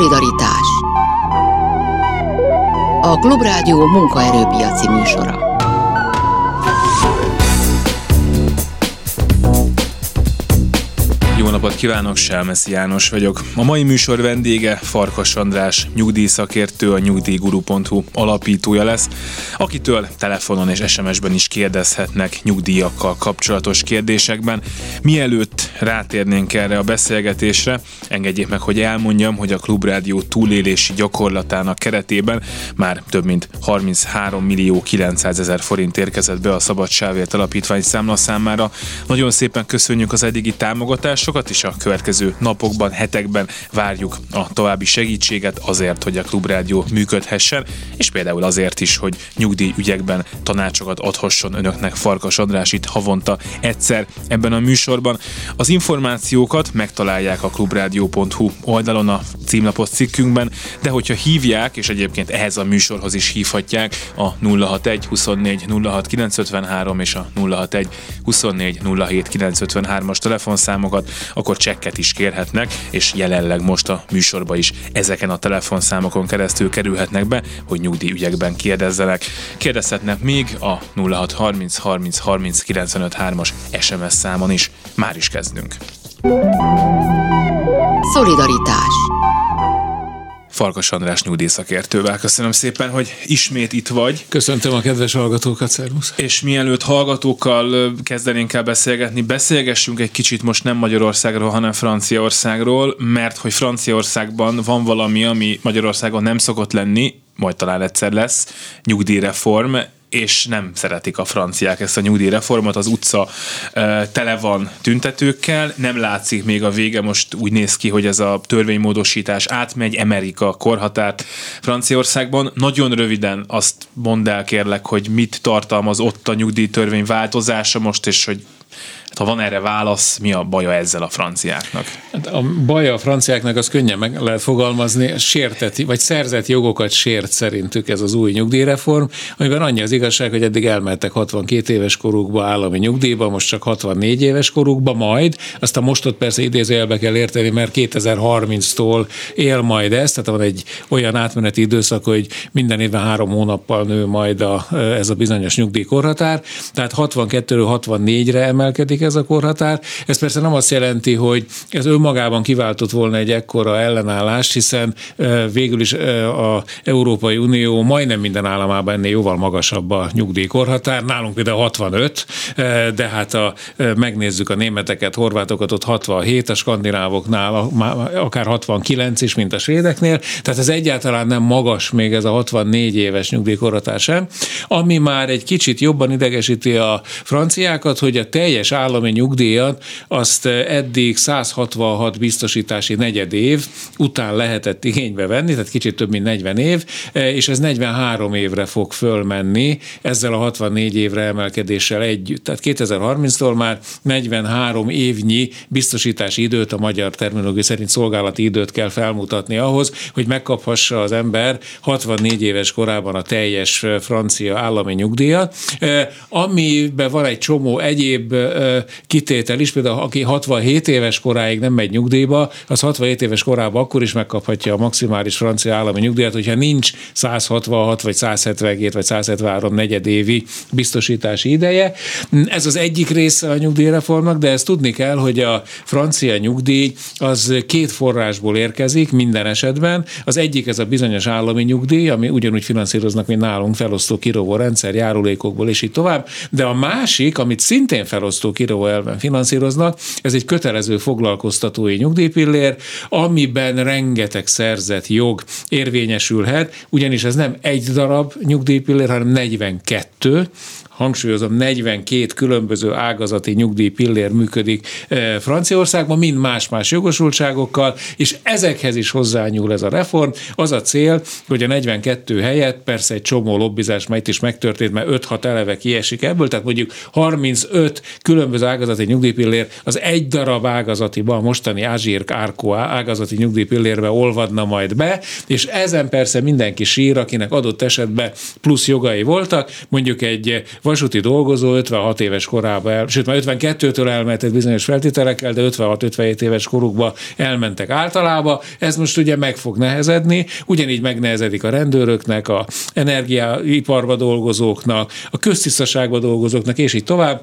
Szolidaritás. A Klubrádió munkaerőpiaci műsora. Jó napot kívánok, Selmeszi János vagyok. A mai műsor vendége Farkas András, nyugdíjszakértő, a nyugdíjguru.hu alapítója lesz, akitől telefonon és SMS-ben is kérdezhetnek nyugdíjakkal kapcsolatos kérdésekben. Mielőtt rátérnénk erre a beszélgetésre, engedjék meg, hogy elmondjam, hogy a Klubrádió túlélési gyakorlatának keretében már több mint 33 millió 900 ezer forint érkezett be a Szabadságért Alapítvány számlaszámára. Nagyon szépen köszönjük az eddigi támogatásokat, sokat is a következő napokban, hetekben várjuk a további segítséget azért, hogy a Klubrádió működhessen, és például azért is, hogy nyugdíjügyekben tanácsokat adhasson önöknek Farkas András itt havonta egyszer ebben a műsorban. Az információkat megtalálják a klubrádió.hu oldalon a címlapos cikkünkben, de hogyha hívják, és egyébként ehhez a műsorhoz is hívhatják a 061 24 06 953 és a 061 24 07 953-as telefonszámokat, akkor csekket is kérhetnek, és jelenleg most a műsorba is ezeken a telefonszámokon keresztül kerülhetnek be, hogy nyugdíjügyekben kérdezzenek. Kérdezhetnek még a 0630 30 30 95 3-as SMS számon is. Már is kezdünk. Szolidaritás Farkas András nyugdíjszakértővel. Köszönöm szépen, hogy ismét itt vagy. Köszöntöm a kedves hallgatókat, szervusz. És mielőtt hallgatókkal kezdenénk el beszélgetni, beszélgessünk egy kicsit most nem Magyarországról, hanem Franciaországról, mert hogy Franciaországban van valami, ami Magyarországon nem szokott lenni, majd talán egyszer lesz, nyugdíjreform, és nem szeretik a franciák ezt a nyugdíjreformot, az utca tele van tüntetőkkel, nem látszik még a vége, most úgy néz ki, hogy ez a törvénymódosítás átmegy, Amerika korhatárt Franciaországban. Nagyon röviden azt mondd el kérlek, hogy mit tartalmaz ott a nyugdíjtörvény változása most, és hogy ha van erre válasz, mi a baja ezzel a franciáknak? Hát a baja a franciáknak az könnyen meg lehet fogalmazni, sérteti, vagy szerzett jogokat sért szerintük ez az új nyugdíjreform, amiben annyi az igazság, hogy eddig elmentek 62 éves korukba állami nyugdíjba, most csak 64 éves korukba, majd, azt a mostot persze idézőjelbe kell érteni, mert 2030-tól él majd ez, tehát van egy olyan átmeneti időszak, hogy minden évben három hónappal nő majd a, ez a bizonyos nyugdíjkorhatár, tehát 62-ről 64-re emelkedik ez a korhatár. Ez persze nem azt jelenti, hogy ez önmagában kiváltott volna egy ekkora ellenállást, hiszen végül is a Európai Unió majdnem minden államában ennél jóval magasabb a nyugdíjkorhatár. Nálunk például 65, de hát a, megnézzük a németeket, horvátokat, ott 67, a skandinávoknál akár 69 is, mint a svédeknél. Tehát ez egyáltalán nem magas még ez a 64 éves nyugdíjkorhatár sem, ami már egy kicsit jobban idegesíti a franciákat, hogy a teljes állam állami nyugdíjat azt eh, eddig 166 biztosítási negyed év után lehetett igénybe venni, tehát kicsit több mint 40 év, eh, és ez 43 évre fog fölmenni ezzel a 64 évre emelkedéssel együtt. Tehát 2030-tól már 43 évnyi biztosítási időt, a magyar terminológia szerint szolgálati időt kell felmutatni ahhoz, hogy megkaphassa az ember 64 éves korában a teljes eh, francia állami nyugdíjat, amiben van egy csomó egyéb kitétel is, például aki 67 éves koráig nem megy nyugdíjba, az 67 éves korában akkor is megkaphatja a maximális francia állami nyugdíjat, hogyha nincs 166 vagy 172 vagy 173 negyedévi biztosítási ideje. Ez az egyik része a nyugdíjreformnak, de ezt tudni kell, hogy a francia nyugdíj az két forrásból érkezik minden esetben. Az egyik ez a bizonyos állami nyugdíj, ami ugyanúgy finanszíroznak, mint nálunk felosztó kirovó rendszer, járulékokból és így tovább, de a másik, amit szintén felosztó kirovó elven finanszíroznak. Ez egy kötelező foglalkoztatói nyugdíjpillér, amiben rengeteg szerzett jog érvényesülhet, ugyanis ez nem egy darab nyugdíjpillér, hanem 42, hangsúlyozom, 42 különböző ágazati nyugdíjpillér működik eh, Franciaországban, mind más-más jogosultságokkal, és ezekhez is hozzányúl ez a reform. Az a cél, hogy a 42 helyett persze egy csomó lobbizás itt is megtörtént, mert 5-6 eleve kiesik ebből, tehát mondjuk 35 különböző ágazati nyugdíjpillér az egy darab ágazatiban, a mostani Azsír Árkó ágazati nyugdíjpillérbe olvadna majd be, és ezen persze mindenki sír, akinek adott esetben plusz jogai voltak, mondjuk egy vasúti dolgozó 56 éves korában, el, sőt már 52-től elmehetett bizonyos feltételekkel, de 56-57 éves korukba elmentek általában. Ez most ugye meg fog nehezedni, ugyanígy megnehezedik a rendőröknek, a energiaiparba dolgozóknak, a köztisztaságba dolgozóknak, és így tovább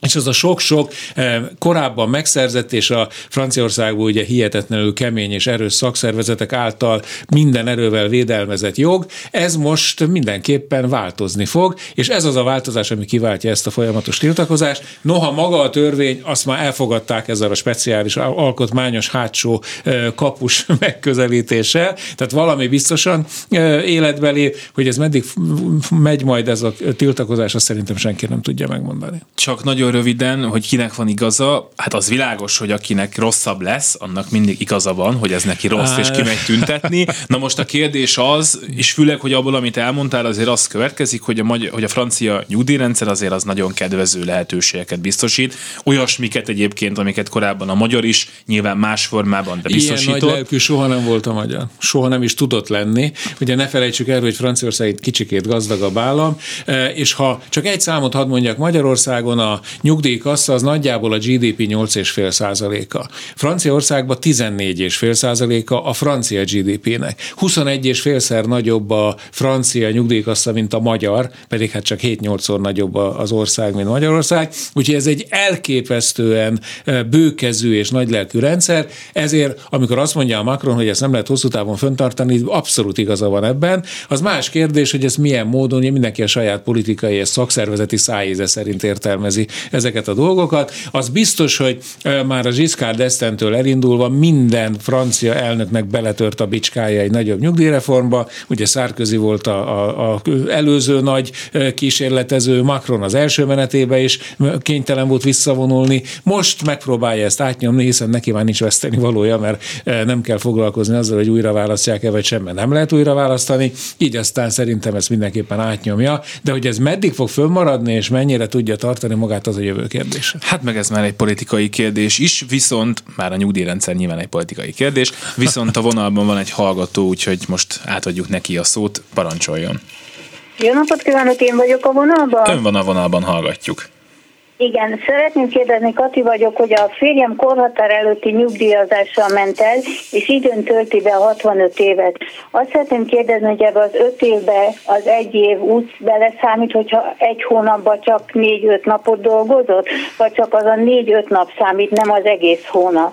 és az a sok-sok eh, korábban megszerzett, és a Franciaországban ugye hihetetlenül kemény és erős szakszervezetek által minden erővel védelmezett jog, ez most mindenképpen változni fog, és ez az a változás, ami kiváltja ezt a folyamatos tiltakozást. Noha maga a törvény, azt már elfogadták ezzel a speciális alkotmányos hátsó eh, kapus megközelítéssel, tehát valami biztosan eh, életbe lép, hogy ez meddig megy majd ez a tiltakozás, azt szerintem senki nem tudja megmondani. Csak nagyon nagyon röviden, hogy kinek van igaza, hát az világos, hogy akinek rosszabb lesz, annak mindig igaza van, hogy ez neki rossz, és kimegy tüntetni. Na most a kérdés az, és főleg, hogy abból, amit elmondtál, azért az következik, hogy a, magyar, hogy a francia nyugdíjrendszer azért az nagyon kedvező lehetőségeket biztosít. Olyasmiket egyébként, amiket korábban a magyar is, nyilván más formában, de biztosított. Ilyen nagy lelkű soha nem volt a magyar. Soha nem is tudott lenni. Ugye ne felejtsük el, hogy Franciaország egy kicsikét gazdagabb állam, eh, és ha csak egy számot hadd mondjak, Magyarországon a nyugdíjkassa az nagyjából a GDP 8,5 százaléka. Franciaországban 14,5 százaléka a francia GDP-nek. 21,5-szer nagyobb a francia nyugdíjkassa, mint a magyar, pedig hát csak 7-8-szor nagyobb az ország, mint Magyarország. Úgyhogy ez egy elképesztően bőkezű és nagylelkű rendszer, ezért amikor azt mondja a Macron, hogy ezt nem lehet hosszú távon föntartani, abszolút igaza van ebben. Az más kérdés, hogy ez milyen módon, mindenki a saját politikai és szakszervezeti szájéze szerint értelmezi ezeket a dolgokat. Az biztos, hogy már a Giscard d'Estentől elindulva minden francia elnöknek beletört a bicskája egy nagyobb nyugdíjreformba. Ugye Szárközi volt a, a, a előző nagy kísérletező, Macron az első menetébe is kénytelen volt visszavonulni. Most megpróbálja ezt átnyomni, hiszen neki már nincs veszteni valója, mert nem kell foglalkozni azzal, hogy újra választják-e, vagy sem, nem lehet újra választani. Így aztán szerintem ezt mindenképpen átnyomja. De hogy ez meddig fog fönnmaradni, és mennyire tudja tartani magát, az a jövő kérdése. Hát meg ez már egy politikai kérdés is, viszont már a nyugdíjrendszer nyilván egy politikai kérdés, viszont a vonalban van egy hallgató, úgyhogy most átadjuk neki a szót, parancsoljon. Jó napot kívánok, én vagyok a vonalban. Ön van a vonalban, hallgatjuk. Igen, szeretném kérdezni, Kati vagyok, hogy a férjem korhatár előtti nyugdíjazással ment el, és időn tölti be 65 évet. Azt szeretném kérdezni, hogy ebbe az 5 évbe az egy év úgy beleszámít, hogyha egy hónapban csak 4-5 napot dolgozott, vagy csak az a 4-5 nap számít, nem az egész hónap?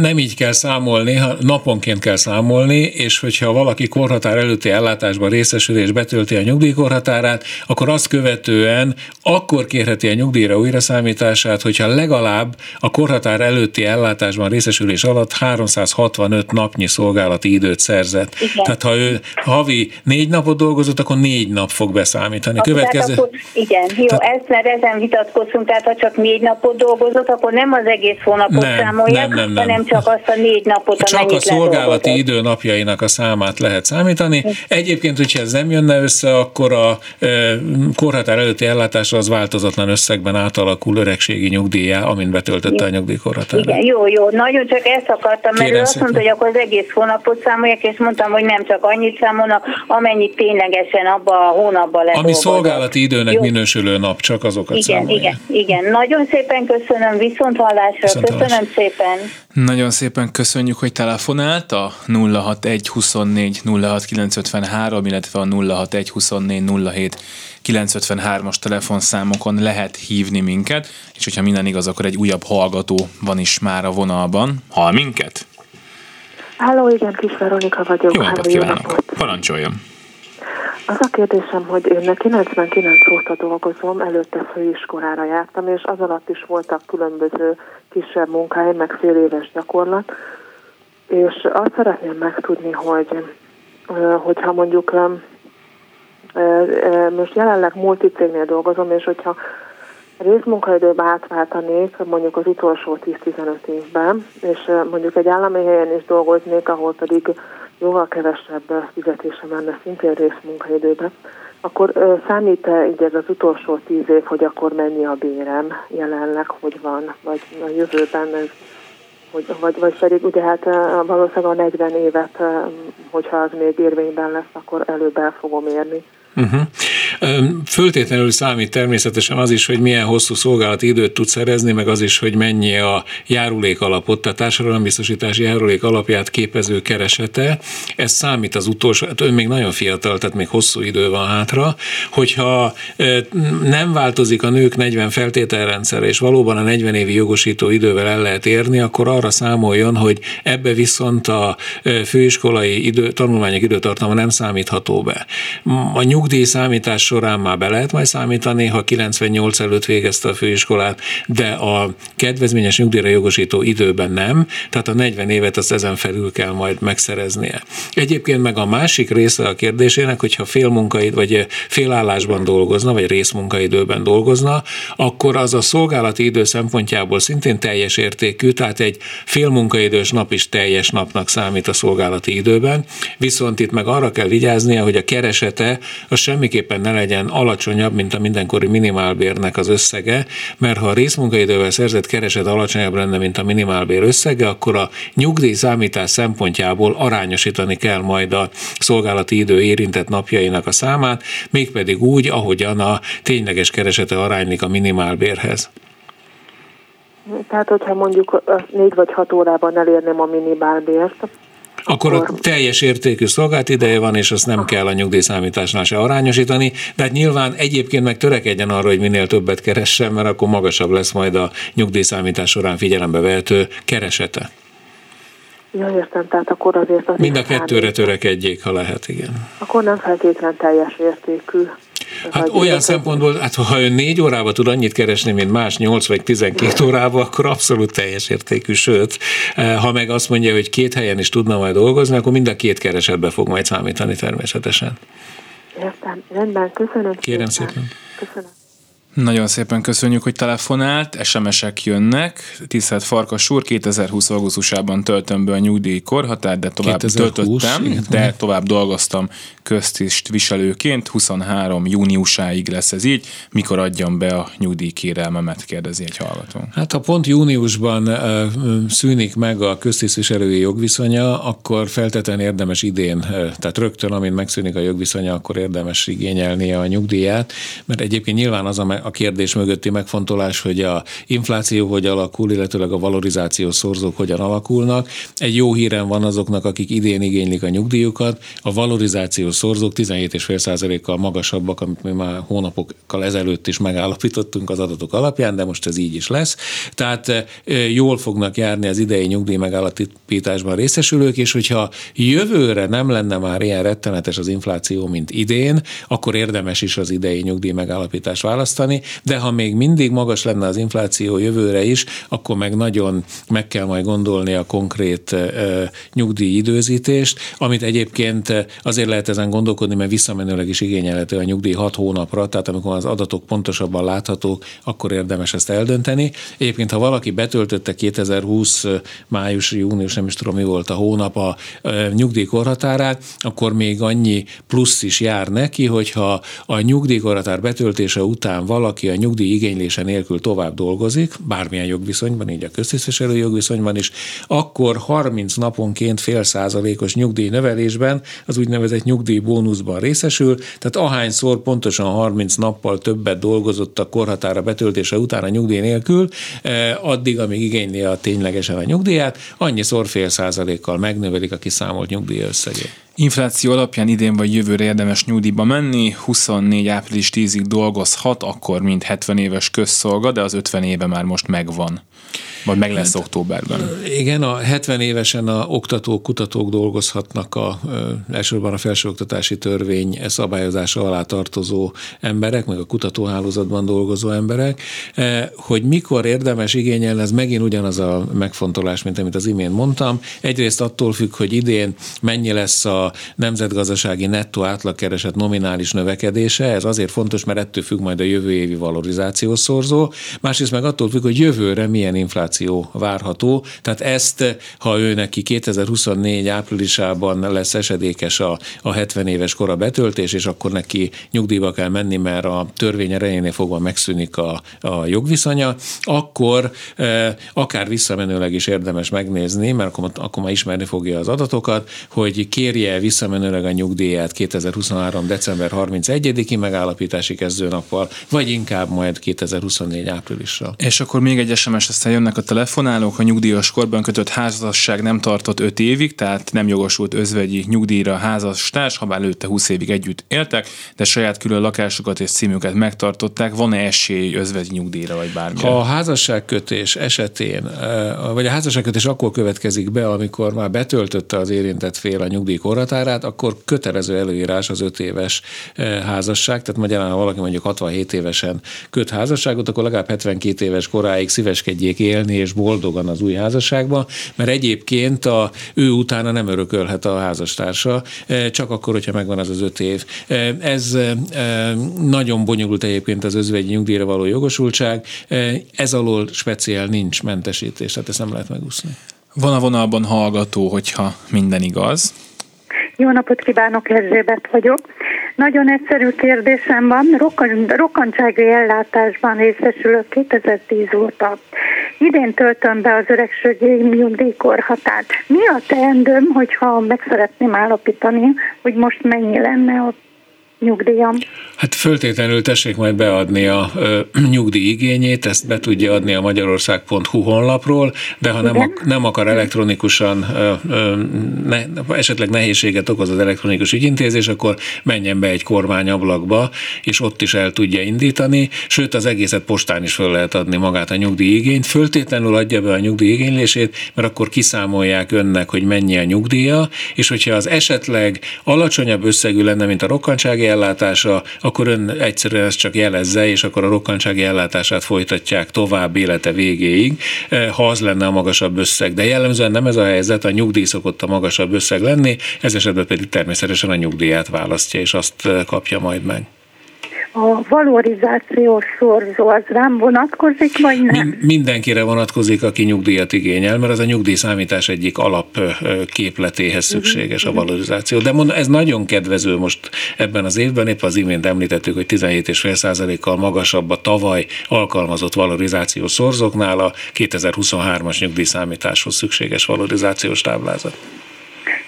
Nem így kell számolni, naponként kell számolni, és hogyha valaki korhatár előtti ellátásban részesül és betölti a nyugdíjkorhatárát, akkor azt követően akkor kérheti a nyugdíjra újra számítását, hogyha legalább a korhatár előtti ellátásban részesülés alatt 365 napnyi szolgálati időt szerzett. Igen. Tehát ha ő havi négy napot dolgozott, akkor négy nap fog beszámítani. Következő... akkor, igen, jó, tehát... ezt mert ezen vitatkozunk, tehát ha csak négy napot dolgozott, akkor nem az egész hónapot nem, számolják, nem, nem, nem. hanem csak azt a négy napot, Csak a szolgálati idő napjainak a számát lehet számítani. Egyébként, hogyha ez nem jönne össze, akkor a e, korhatár előtti ellátásra az változatlan összegben által átalakul öregségi nyugdíjá, amint betöltötte a nyugdíjkorhatárát. Igen, jó, jó, nagyon csak ezt akartam, mert Kérem ő azt mondta, hogy akkor az egész hónapot számolják, és mondtam, hogy nem csak annyit számolnak, amennyit ténylegesen abban a hónapban lehet. Ami szolgálati időnek jó. minősülő nap, csak azokat Igen, számolja. igen, igen. Nagyon szépen köszönöm, viszont hallásra, viszont köszönöm hallás. szépen. Nagyon szépen köszönjük, hogy telefonált a 061 24 06 953, illetve a 061 24 07 953-as telefonszámokon lehet hívni minket, és hogyha minden igaz, akkor egy újabb hallgató van is már a vonalban. Hall minket? Háló, igen, Kis Veronika vagyok. Jó napot kívánok! Parancsoljon! Az a kérdésem, hogy én 99 óta dolgozom, előtte főiskolára jártam, és az alatt is voltak különböző kisebb munkáim, meg fél éves gyakorlat, és azt szeretném megtudni, hogy hogyha mondjuk most jelenleg multicégnél dolgozom, és hogyha részmunkaidőbe átváltanék mondjuk az utolsó 10-15 évben, és mondjuk egy állami helyen is dolgoznék, ahol pedig jóval kevesebb fizetésem lenne szintén részmunkaidőben, akkor számít-e így ez az utolsó tíz év, hogy akkor mennyi a bérem jelenleg, hogy van, vagy a jövőben ez, hogy, vagy, vagy pedig ugye hát valószínűleg a 40 évet, hogyha az még érvényben lesz, akkor előbb el fogom érni. Uh-huh. Föltétlenül számít természetesen az is, hogy milyen hosszú szolgálati időt tud szerezni, meg az is, hogy mennyi a járulék alapot, tehát társadalombiztosítási járulék alapját képező keresete. Ez számít az utolsó, hát ön még nagyon fiatal, tehát még hosszú idő van hátra. Hogyha nem változik a nők 40 feltételrendszer, és valóban a 40 évi jogosító idővel el lehet érni, akkor arra számoljon, hogy ebbe viszont a főiskolai idő, tanulmányok időtartama nem számítható be. A nyugdíj számítás során már be lehet majd számítani, ha 98 előtt végezte a főiskolát, de a kedvezményes nyugdíjra jogosító időben nem, tehát a 40 évet azt ezen felül kell majd megszereznie. Egyébként meg a másik része a kérdésének, hogyha fél munkaid, vagy félállásban dolgozna, vagy részmunkaidőben dolgozna, akkor az a szolgálati idő szempontjából szintén teljes értékű, tehát egy fél munkaidős nap is teljes napnak számít a szolgálati időben, viszont itt meg arra kell vigyáznia, hogy a keresete az semmiképpen ne legyen alacsonyabb, mint a mindenkori minimálbérnek az összege, mert ha a részmunkaidővel szerzett kereset alacsonyabb lenne, mint a minimálbér összege, akkor a nyugdíj számítás szempontjából arányosítani kell majd a szolgálati idő érintett napjainak a számát, mégpedig úgy, ahogyan a tényleges keresete aránylik a minimálbérhez. Tehát, hogyha mondjuk négy vagy hat órában elérném a minimálbért, akkor a teljes értékű szolgált ideje van, és azt nem kell a nyugdíjszámításnál se arányosítani, de hát nyilván egyébként meg törekedjen arra, hogy minél többet keressen, mert akkor magasabb lesz majd a nyugdíjszámítás során figyelembe vehető keresete. Ja, értem, tehát akkor azért az Mind a kettőre törekedjék, ha lehet, igen. Akkor nem feltétlen teljes értékű. Hát olyan szempontból, hát ha ön négy órába tud annyit keresni, mint más 8 vagy 12 órába, akkor abszolút teljes értékű, sőt, eh, ha meg azt mondja, hogy két helyen is tudna majd dolgozni, akkor mind a két keresetbe fog majd számítani természetesen. Értem, rendben, köszönöm Kérem szépen. szépen. Köszönöm. Nagyon szépen köszönjük, hogy telefonált, SMS-ek jönnek. Tisztelt Farkas úr, 2020 augusztusában töltöm be a nyugdíj korhatár, de tovább 2020, töltöttem, igen. de tovább dolgoztam köztist viselőként, 23 júniusáig lesz ez így. Mikor adjam be a nyugdíj kérelmemet, kérdezi egy hallgató. Hát ha pont júniusban szűnik meg a köztisztviselői jogviszonya, akkor feltétlenül érdemes idén, tehát rögtön, amint megszűnik a jogviszonya, akkor érdemes igényelni a nyugdíját, mert egyébként nyilván az a a kérdés mögötti megfontolás, hogy a infláció hogy alakul, illetőleg a valorizációs szorzók hogyan alakulnak. Egy jó hírem van azoknak, akik idén igénylik a nyugdíjukat. A valorizációs szorzók 17,5%-kal magasabbak, amit mi már hónapokkal ezelőtt is megállapítottunk az adatok alapján, de most ez így is lesz. Tehát jól fognak járni az idei nyugdíj megállapításban részesülők, és hogyha jövőre nem lenne már ilyen rettenetes az infláció, mint idén, akkor érdemes is az idei nyugdíj megállapítást választani, de ha még mindig magas lenne az infláció jövőre is, akkor meg nagyon meg kell majd gondolni a konkrét nyugdíj időzítést, amit egyébként azért lehet ezen gondolkodni, mert visszamenőleg is igényelhető a nyugdíj 6 hónapra, tehát amikor az adatok pontosabban láthatók, akkor érdemes ezt eldönteni. Egyébként, ha valaki betöltötte 2020 május, június, nem is tudom mi volt a hónap a nyugdíjkorhatárát, akkor még annyi plusz is jár neki, hogyha a nyugdíjkorhatár betöltése után valaki valaki a nyugdíj igénylése nélkül tovább dolgozik, bármilyen jogviszonyban, így a köztisztviselő jogviszonyban is, akkor 30 naponként fél százalékos nyugdíj növelésben, az úgynevezett nyugdíj bónuszban részesül, tehát ahányszor pontosan 30 nappal többet dolgozott a korhatára betöltése után a nyugdíj nélkül, eh, addig, amíg igényli a ténylegesen a nyugdíját, annyiszor fél százalékkal megnövelik a kiszámolt nyugdíj összegét. Infláció alapján idén vagy jövőre érdemes nyugdíjba menni, 24 április 10-ig dolgozhat, akkor mint 70 éves közszolga, de az 50 éve már most megvan. Vagy meg lesz hát, októberben. Igen, a 70 évesen a oktatók, kutatók dolgozhatnak a, elsősorban a felsőoktatási törvény szabályozása alá tartozó emberek, meg a kutatóhálózatban dolgozó emberek. Hogy mikor érdemes igényelni, ez megint ugyanaz a megfontolás, mint amit az imént mondtam. Egyrészt attól függ, hogy idén mennyi lesz a nemzetgazdasági nettó átlagkereset nominális növekedése. Ez azért fontos, mert ettől függ majd a jövő évi valorizációs szorzó. Másrészt meg attól függ, hogy jövőre milyen infláció infláció várható. Tehát ezt, ha ő neki 2024 áprilisában lesz esedékes a, a 70 éves kora betöltés, és akkor neki nyugdíjba kell menni, mert a törvény erejénél fogva megszűnik a, a jogviszonya, akkor e, akár visszamenőleg is érdemes megnézni, mert akkor, akkor már ismerni fogja az adatokat, hogy kérje visszamenőleg a nyugdíját 2023. december 31-i megállapítási kezdőnappal, vagy inkább majd 2024 áprilisra. És akkor még egy SMS, aztán jönnek a telefonálók, a nyugdíjas korban kötött házasság nem tartott 5 évig, tehát nem jogosult özvegyi nyugdíjra házastárs, ha bár előtte 20 évig együtt éltek, de saját külön lakásukat és címüket megtartották. Van-e esély özvegyi nyugdíjra, vagy bármi? Ha a házasságkötés esetén, vagy a házasságkötés akkor következik be, amikor már betöltötte az érintett fél a nyugdíj korhatárát, akkor kötelező előírás az 5 éves házasság, tehát magyarán ha valaki mondjuk 67 évesen köt házasságot, akkor legalább 72 éves koráig szíveskedjék élni és boldogan az új házasságba, mert egyébként a, ő utána nem örökölhet a házastársa, csak akkor, hogyha megvan az az öt év. Ez nagyon bonyolult egyébként az özvegyi nyugdíjra való jogosultság, ez alól speciál nincs mentesítés, tehát ezt nem lehet megúszni. Van a vonalban hallgató, hogyha minden igaz. Jó napot kívánok, Erzsébet vagyok. Nagyon egyszerű kérdésem van. Rokan, rokkantsági ellátásban részesülök 2010 óta. Idén töltöm be az öregségi nyugdíjkorhatárt. Mi a teendőm, hogyha meg szeretném állapítani, hogy most mennyi lenne a nyugdíjam. Hát föltétlenül tessék majd beadni a ö, nyugdíj igényét, ezt be tudja adni a magyarország.hu honlapról, de ha nem, ak- nem akar elektronikusan, ö, ö, ne, esetleg nehézséget okoz az elektronikus ügyintézés, akkor menjen be egy kormányablakba, és ott is el tudja indítani, sőt az egészet postán is föl lehet adni magát a nyugdíj igényt, föltétlenül adja be a nyugdíj igénylését, mert akkor kiszámolják önnek, hogy mennyi a nyugdíja, és hogyha az esetleg alacsonyabb összegű lenne, mint a rokkantsági ellátása, akkor ön egyszerűen ezt csak jelezze, és akkor a rokkantsági ellátását folytatják tovább élete végéig, eh, ha az lenne a magasabb összeg. De jellemzően nem ez a helyzet, a nyugdíj szokott a magasabb összeg lenni, ez esetben pedig természetesen a nyugdíját választja, és azt eh, kapja majd meg a valorizációs szorzó az rám vonatkozik, vagy nem? Mindenkire vonatkozik, aki nyugdíjat igényel, mert az a nyugdíjszámítás egyik alapképletéhez szükséges a valorizáció. De mondom, ez nagyon kedvező most ebben az évben, épp az imént említettük, hogy 17,5%-kal magasabb a tavaly alkalmazott valorizációs szorzóknál a 2023-as nyugdíjszámításhoz szükséges valorizációs táblázat.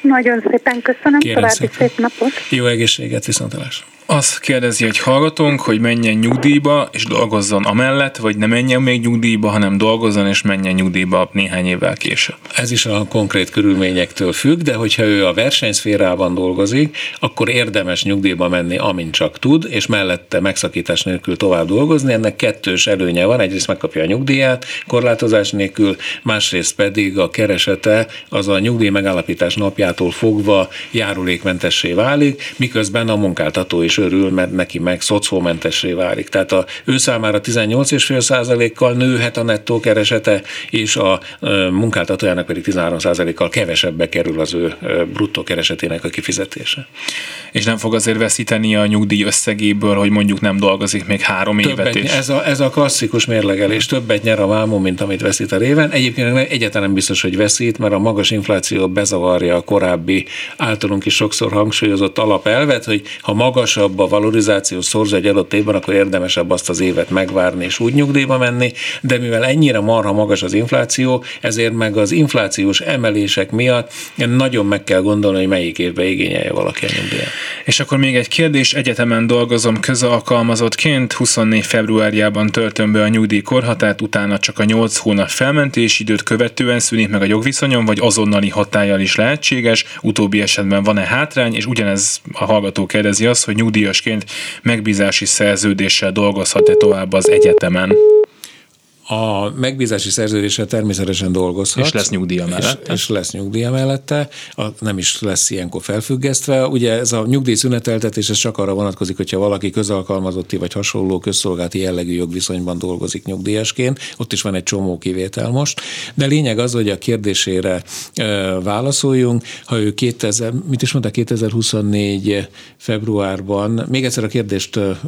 Nagyon szépen köszönöm, Kérem további szépen. szép napot. Jó egészséget, viszontalásra. Azt kérdezi egy hallgatónk, hogy menjen nyugdíjba és dolgozzon amellett, vagy ne menjen még nyugdíjba, hanem dolgozzon és menjen nyugdíjba néhány évvel később. Ez is a konkrét körülményektől függ, de hogyha ő a versenyszférában dolgozik, akkor érdemes nyugdíjba menni, amint csak tud, és mellette megszakítás nélkül tovább dolgozni. Ennek kettős előnye van, egyrészt megkapja a nyugdíját korlátozás nélkül, másrészt pedig a keresete az a nyugdíj megállapítás napjától fogva járulékmentessé válik, miközben a munkáltató is örül, mert neki meg szocómentessé válik. Tehát a, ő számára 18,5%-kal nőhet a nettó keresete, és a munkáltatójának pedig 13%-kal kevesebbe kerül az ő bruttó keresetének a kifizetése. És nem fog azért veszíteni a nyugdíj összegéből, hogy mondjuk nem dolgozik még három többet, évet is. Ez a, ez a klasszikus mérlegelés. Többet nyer a vámon, mint amit veszít a réven. Egyébként egyáltalán nem biztos, hogy veszít, mert a magas infláció bezavarja a korábbi általunk is sokszor hangsúlyozott alapelvet, hogy ha magasabb magasabb a valorizáció szorzó egy adott évben, akkor érdemesebb azt az évet megvárni és úgy nyugdíjba menni, de mivel ennyire marha magas az infláció, ezért meg az inflációs emelések miatt nagyon meg kell gondolni, hogy melyik évben igényelje valaki a nyugdíjat. És akkor még egy kérdés, egyetemen dolgozom közalkalmazottként, 24 februárjában töltöm be a nyugdíj korhatárt, utána csak a 8 hónap felmentési időt követően szűnik meg a jogviszonyom, vagy azonnali hatállyal is lehetséges, utóbbi esetben van-e hátrány, és ugyanez a hallgató kérdezi azt, hogy nyugdíj nyugdíjasként megbízási szerződéssel dolgozhat-e tovább az egyetemen? A megbízási szerződéssel természetesen dolgozhat. És lesz nyugdíja mellette. És, és lesz nyugdíja mellette, a, nem is lesz ilyenkor felfüggesztve. Ugye ez a nyugdíj szüneteltetés ez csak arra vonatkozik, hogyha valaki közalkalmazotti vagy hasonló közszolgálati jellegű jogviszonyban dolgozik nyugdíjasként. Ott is van egy csomó kivétel most. De lényeg az, hogy a kérdésére e, válaszoljunk. Ha ő 2000, mit is mondta, 2024 februárban, még egyszer a kérdést e,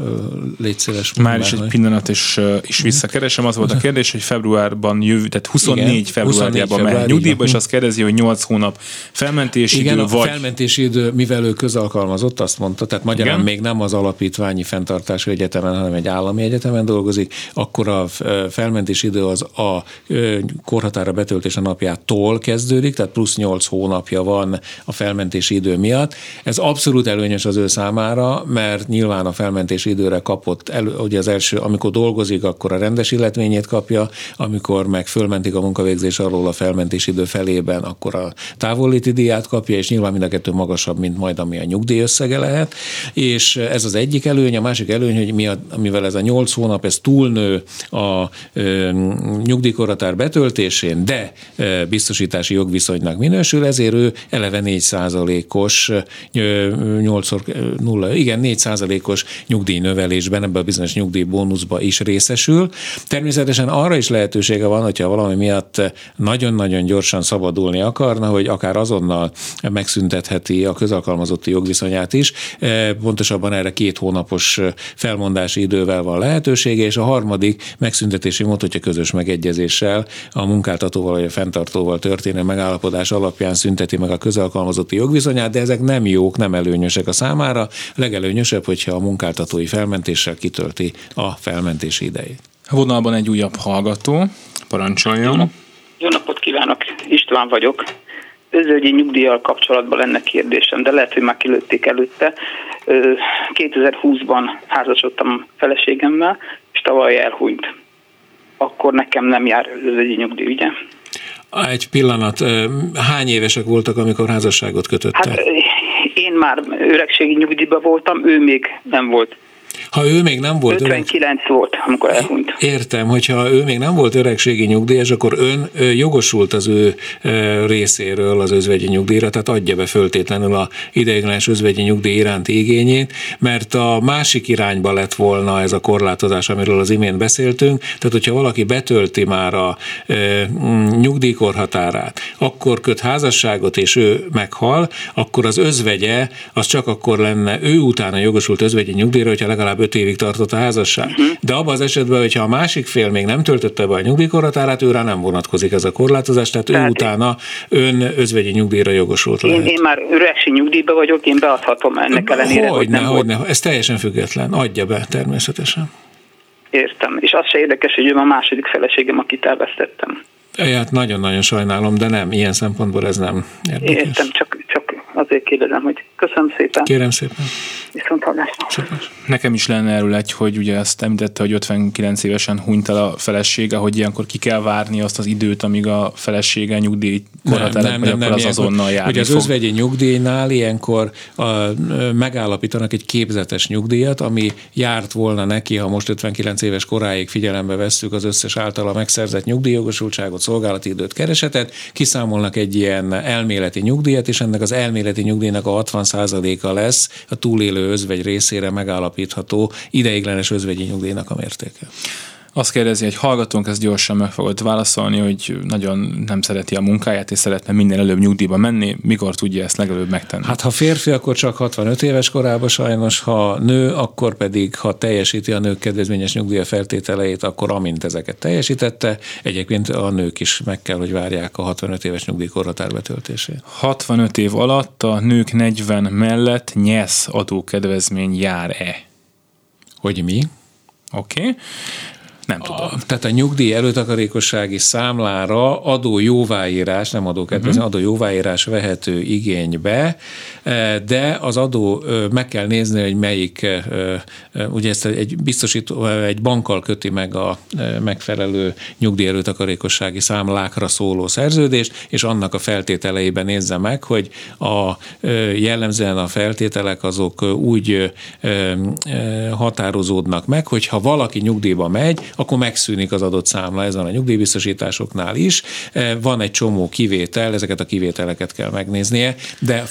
légy szíves. Már is egy pillanat, és, is visszakeresem, az volt a kérdés, kérdés, hogy februárban jövő, tehát 24 Igen, februárjában 24 mehet nyugdíjba, és azt kérdezi, hogy 8 hónap felmentési Igen, idő, a vagy felmentési idő, mivel ő közalkalmazott, azt mondta, tehát magyarán Igen. még nem az alapítványi fenntartású egyetemen, hanem egy állami egyetemen dolgozik, akkor a felmentési idő az a korhatára betöltése napjától kezdődik, tehát plusz 8 hónapja van a felmentési idő miatt. Ez abszolút előnyös az ő számára, mert nyilván a felmentési időre kapott, elő, ugye az első, amikor dolgozik, akkor a rendes illetményét kapja, amikor meg fölmentik a munkavégzés alól a felmentési idő felében, akkor a távolléti díját kapja, és nyilván mind a kettő magasabb, mint majd ami a nyugdíj összege lehet. És ez az egyik előny, a másik előny, hogy mi a, mivel ez a 8 hónap, ez túlnő a ö, nyugdíjkorhatár betöltésén, de ö, biztosítási jogviszonynak minősül, ezért ő eleve 4 os 8 0, igen, 4% os nyugdíjnövelésben, ebben a bizonyos nyugdíjbónuszba is részesül. Természetesen arra is lehetősége van, hogyha valami miatt nagyon-nagyon gyorsan szabadulni akarna, hogy akár azonnal megszüntetheti a közalkalmazotti jogviszonyát is. E, Pontosabban erre két hónapos felmondási idővel van lehetősége, és a harmadik megszüntetési mód, hogyha közös megegyezéssel a munkáltatóval vagy a fenntartóval történő megállapodás alapján szünteti meg a közalkalmazotti jogviszonyát, de ezek nem jók, nem előnyösek a számára. Legelőnyösebb, hogyha a munkáltatói felmentéssel kitölti a felmentési idejét. A vonalban egy újabb hallgató, parancsoljon. Jó napot kívánok, István vagyok. Özvegyi nyugdíjjal kapcsolatban lenne kérdésem, de lehet, hogy már kilőtték előtte. Ö, 2020-ban házasodtam feleségemmel, és tavaly elhunyt. Akkor nekem nem jár özvegyi nyugdíj, ugye? Egy pillanat, hány évesek voltak, amikor házasságot kötöttek? Hát én már öregségi nyugdíjban voltam, ő még nem volt. Ha ő még nem volt öreg, 59 volt, amikor elhunyt. Értem, hogyha ő még nem volt öregségi nyugdíjas, akkor ön jogosult az ő részéről az özvegyi nyugdíjra, tehát adja be föltétlenül a ideiglenes özvegyi nyugdíj iránti igényét, mert a másik irányba lett volna ez a korlátozás, amiről az imént beszéltünk, tehát hogyha valaki betölti már a nyugdíjkorhatárát, akkor köt házasságot és ő meghal, akkor az özvegye az csak akkor lenne ő utána jogosult özvegyi nyugdíjra, hogyha legalább öt évig tartott a házasság. De abban az esetben, hogyha a másik fél még nem töltötte be a nyugdíjkorhatárát, őrá nem vonatkozik ez a korlátozás, tehát ő Tehát- utána ön özvegyi nyugdíjra jogosult Én, lehet. én már öregségi nyugdíjban vagyok, én beadhatom ennek ellenére, hogy Hogyne, nem volt. hogyne, ez teljesen független. Adja be természetesen. Értem. És az se érdekes, hogy ő a második feleségem, akit elvesztettem. Hát nagyon-nagyon sajnálom, de nem, ilyen szempontból ez nem érdekes. Értem, csak, csak azért kérdezem, hogy köszönöm szépen, Kérem szépen. viszont hallásra. Nekem is lenne erről egy, hogy ugye azt említette, hogy 59 évesen hunyt el a felesége, hogy ilyenkor ki kell várni azt az időt, amíg a felesége nyugdíj korhatára, vagy akkor az ilyenkor- azonnal járni Ugye az fog. özvegyi nyugdíjnál ilyenkor a, megállapítanak egy képzetes nyugdíjat, ami járt volna neki, ha most 59 éves koráig figyelembe vesszük az összes általa megszerzett nyugdíjjogosultságot, szolgálati időt, keresetet, kiszámolnak egy ilyen elméleti nyugdíjat, és ennek az elméleti nyugdíjnak a 60%-a lesz a túlélő özvegy részére megállapítható ideiglenes özvegyi nyugdíjnak a mértéke. Azt kérdezi, egy hallgatónk, ezt gyorsan meg fogod válaszolni, hogy nagyon nem szereti a munkáját, és szeretne minden előbb nyugdíjba menni. Mikor tudja ezt legelőbb megtenni? Hát ha férfi, akkor csak 65 éves korában sajnos, ha nő, akkor pedig, ha teljesíti a nők kedvezményes nyugdíja feltételeit, akkor amint ezeket teljesítette, egyébként a nők is meg kell, hogy várják a 65 éves nyugdíjkorhatár betöltését. 65 év alatt a nők 40 mellett nyesz adókedvezmény jár-e? Hogy mi? Oké. Okay. Nem tudom. A, tehát a nyugdíj előtakarékossági számlára adó jóváírás, nem adó kedvezmény, adó jóváírás vehető igénybe, de az adó meg kell nézni, hogy melyik, ugye ezt egy biztosító, egy bankkal köti meg a megfelelő nyugdíj előtakarékossági számlákra szóló szerződést, és annak a feltételeiben nézze meg, hogy a jellemzően a feltételek azok úgy határozódnak meg, hogy ha valaki nyugdíjba megy, akkor megszűnik az adott számla. Ez van a nyugdíjbiztosításoknál is. Eh, Van egy csomó kivétel, ezeket a kivételeket kell megnéznie, de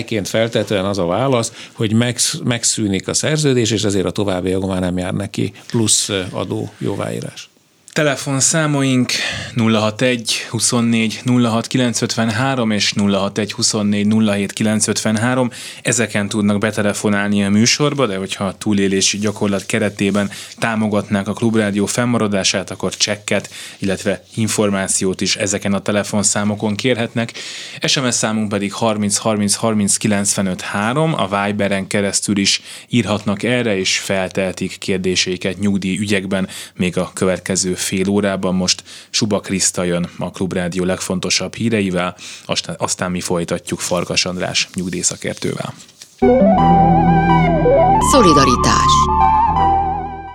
főszabályként feltetően az a válasz, hogy megsz- megszűnik a szerződés, és ezért a további már nem jár neki plusz adó jóváírás. Telefonszámoink 061 24 06 953 és 061 24 07 953. Ezeken tudnak betelefonálni a műsorba, de hogyha a túlélési gyakorlat keretében támogatnák a Klubrádió fennmaradását, akkor csekket, illetve információt is ezeken a telefonszámokon kérhetnek. SMS számunk pedig 30 30 30 95 3, a Viberen keresztül is írhatnak erre, és feltehetik kérdéseiket nyugdíj ügyekben még a következő fél órában. Most Suba Kriszta jön a Klubrádió legfontosabb híreivel, aztán mi folytatjuk Farkas András nyugdíjszakértővel. Szolidaritás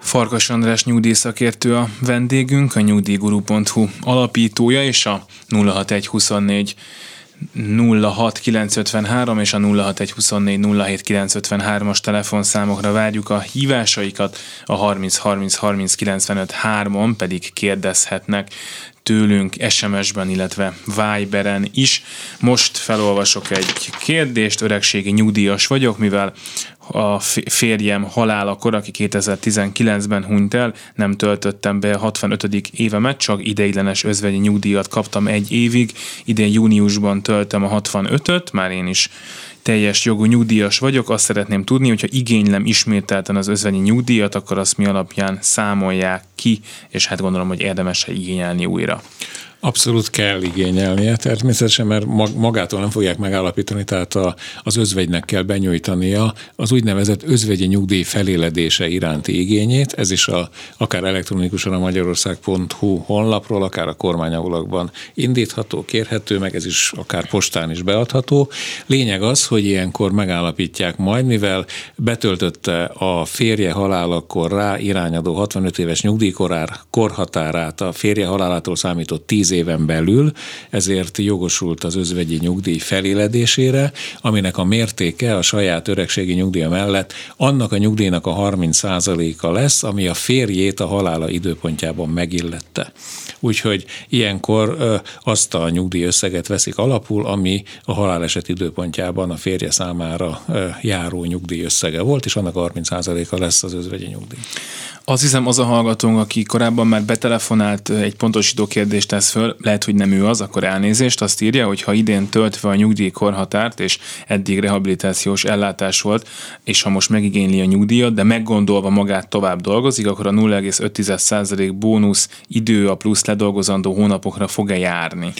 Farkas András nyugdíjszakértő a vendégünk, a nyugdíjguru.hu alapítója és a 06124 06953 és a 0612407953 as telefonszámokra várjuk a hívásaikat, a 30 30 30 95 3-on pedig kérdezhetnek tőlünk SMS-ben, illetve Viberen is. Most felolvasok egy kérdést, öregségi nyugdíjas vagyok, mivel a férjem halálakor, aki 2019-ben hunyt el, nem töltöttem be a 65. évemet, csak ideiglenes özvegyi nyugdíjat kaptam egy évig, idén júniusban töltem a 65-öt, már én is teljes jogú nyugdíjas vagyok, azt szeretném tudni, hogyha igénylem ismételten az özvegyi nyugdíjat, akkor azt mi alapján számolják ki, és hát gondolom, hogy érdemes igényelni újra. Abszolút kell igényelnie, természetesen, mert magától nem fogják megállapítani, tehát a, az özvegynek kell benyújtania az úgynevezett özvegyi nyugdíj feléledése iránti igényét, ez is a, akár elektronikusan a magyarország.hu honlapról, akár a kormányaulakban indítható, kérhető, meg ez is akár postán is beadható. Lényeg az, hogy ilyenkor megállapítják majd, mivel betöltötte a férje halálakor rá irányadó 65 éves nyugdíjkorár korhatárát a férje halálától számított 10 éven belül, ezért jogosult az özvegyi nyugdíj feléledésére, aminek a mértéke a saját öregségi nyugdíja mellett annak a nyugdíjnak a 30%-a lesz, ami a férjét a halála időpontjában megillette. Úgyhogy ilyenkor azt a nyugdíjösszeget veszik alapul, ami a haláleset időpontjában a férje számára járó nyugdíjösszege volt, és annak a 30%-a lesz az özvegyi nyugdíj. Azt hiszem az a hallgatónk, aki korábban már betelefonált, egy pontosító kérdést tesz föl, lehet, hogy nem ő az, akkor elnézést, azt írja, hogy ha idén töltve a nyugdíjkorhatárt, és eddig rehabilitációs ellátás volt, és ha most megigényli a nyugdíjat, de meggondolva magát tovább dolgozik, akkor a 0,5% bónusz idő a plusz ledolgozandó hónapokra fog-e járni?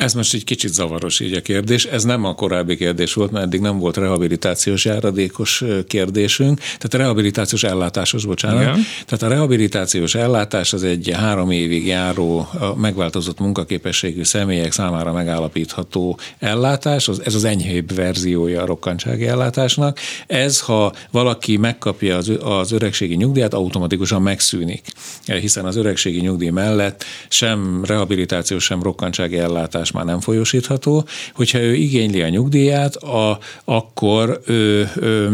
Ez most egy kicsit zavaros így a kérdés. Ez nem a korábbi kérdés volt, mert eddig nem volt rehabilitációs járadékos kérdésünk. Tehát a rehabilitációs ellátásos, bocsánat. Igen. Tehát a rehabilitációs ellátás az egy három évig járó, megváltozott munkaképességű személyek számára megállapítható ellátás. Ez az enyhébb verziója a rokkantsági ellátásnak. Ez, ha valaki megkapja az, az öregségi nyugdíjat, automatikusan megszűnik. Hiszen az öregségi nyugdíj mellett sem rehabilitációs, sem rokkantsági ellátás más már nem folyosítható, hogyha ő igényli a nyugdíját, a, akkor ő, ő,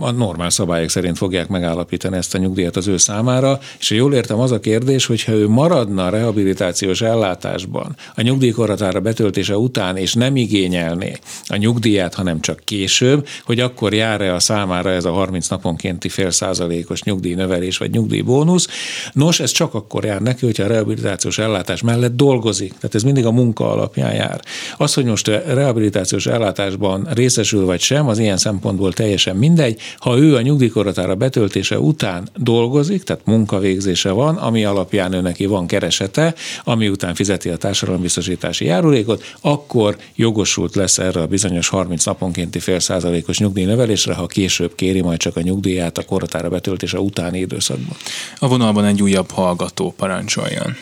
a normál szabályok szerint fogják megállapítani ezt a nyugdíjat az ő számára, és ha jól értem, az a kérdés, hogyha ő maradna a rehabilitációs ellátásban a nyugdíjkorhatára betöltése után, és nem igényelné a nyugdíját, hanem csak később, hogy akkor jár-e a számára ez a 30 naponkénti fél százalékos nyugdíjnövelés vagy nyugdíjbónusz. Nos, ez csak akkor jár neki, hogyha a rehabilitációs ellátás mellett dolgozik. Tehát ez mindig a munka alap alapján jár. Az, hogy most rehabilitációs ellátásban részesül vagy sem, az ilyen szempontból teljesen mindegy. Ha ő a nyugdíjkoratára betöltése után dolgozik, tehát munkavégzése van, ami alapján ő neki van keresete, ami után fizeti a társadalombiztosítási járulékot, akkor jogosult lesz erre a bizonyos 30 naponkénti fél százalékos nyugdíjnövelésre, ha később kéri majd csak a nyugdíját a koratára betöltése utáni időszakban. A vonalban egy újabb hallgató parancsoljon.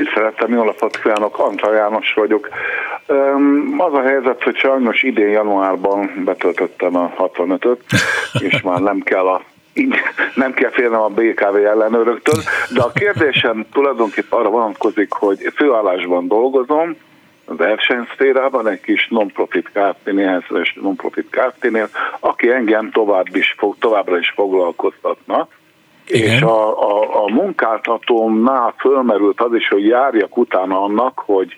Tiszteletem, jó napot kívánok, Antal János vagyok. Az a helyzet, hogy sajnos idén januárban betöltöttem a 65-öt, és már nem kell a nem kell félnem a BKV ellenőröktől, de a kérdésem tulajdonképpen arra vonatkozik, hogy főállásban dolgozom, az versenyszférában, egy kis non-profit Kft-nél, non-profit Kft-nél, aki engem tovább is, továbbra is foglalkoztatna, igen. És a, a, a munkáltatómnál fölmerült az is, hogy járjak utána annak, hogy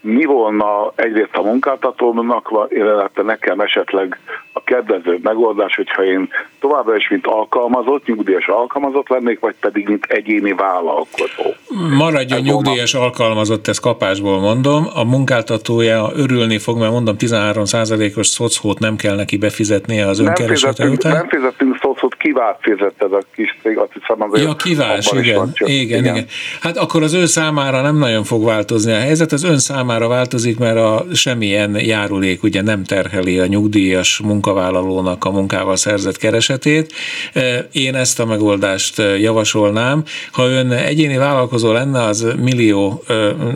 mi volna egyrészt a munkáltatónak, illetve nekem esetleg a kedvező megoldás, hogyha én továbbra is mint alkalmazott, nyugdíjas alkalmazott lennék, vagy pedig mint egyéni vállalkozó. Maradjon hát nyugdíjas alkalmazott, ezt kapásból mondom. A munkáltatója örülni fog, mert mondom 13%-os szocót nem kell neki befizetnie az önkeresete után. Nem fizetünk szocót, kivált fizetted a kis cég, azt hiszem az Ja, kivás, igen. Igen, igen, igen. Hát akkor az ő számára nem nagyon fog változni a helyzet, az ön számára változik, mert a semmilyen járulék ugye nem terheli a nyugdíjas munkavállalónak a munkával szerzett keresetét. Én ezt a megoldást javasolnám. Ha ön egyéni vállalkozó lenne, az millió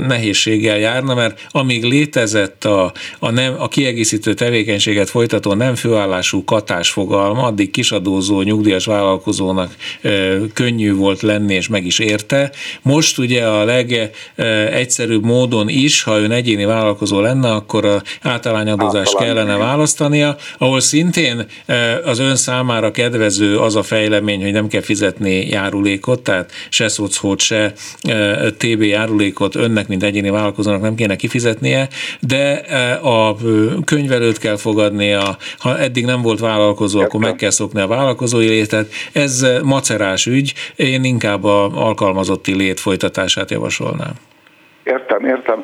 nehézséggel járna, mert amíg létezett a, a, nem, a kiegészítő tevékenységet folytató nem főállású katás fogalma, addig kisadózó nyugdíjas vállalkozónak könnyű volt lenni, és meg is érte. Most ugye a legegyszerűbb módon is, ha ön egyéni vállalkozó lenne, akkor a általányadózást kellene választania, ahol szintén az ön számára kedvező az a fejlemény, hogy nem kell fizetni járulékot, tehát se szocót, se TB járulékot önnek, mint egyéni vállalkozónak nem kéne kifizetnie, de a könyvelőt kell fogadnia, ha eddig nem volt vállalkozó, akkor meg kell szokni a vállalkozói létet. Ez macerás ügy, én inkább a alkalmazotti lét folytatását javasolnám. Értem, értem.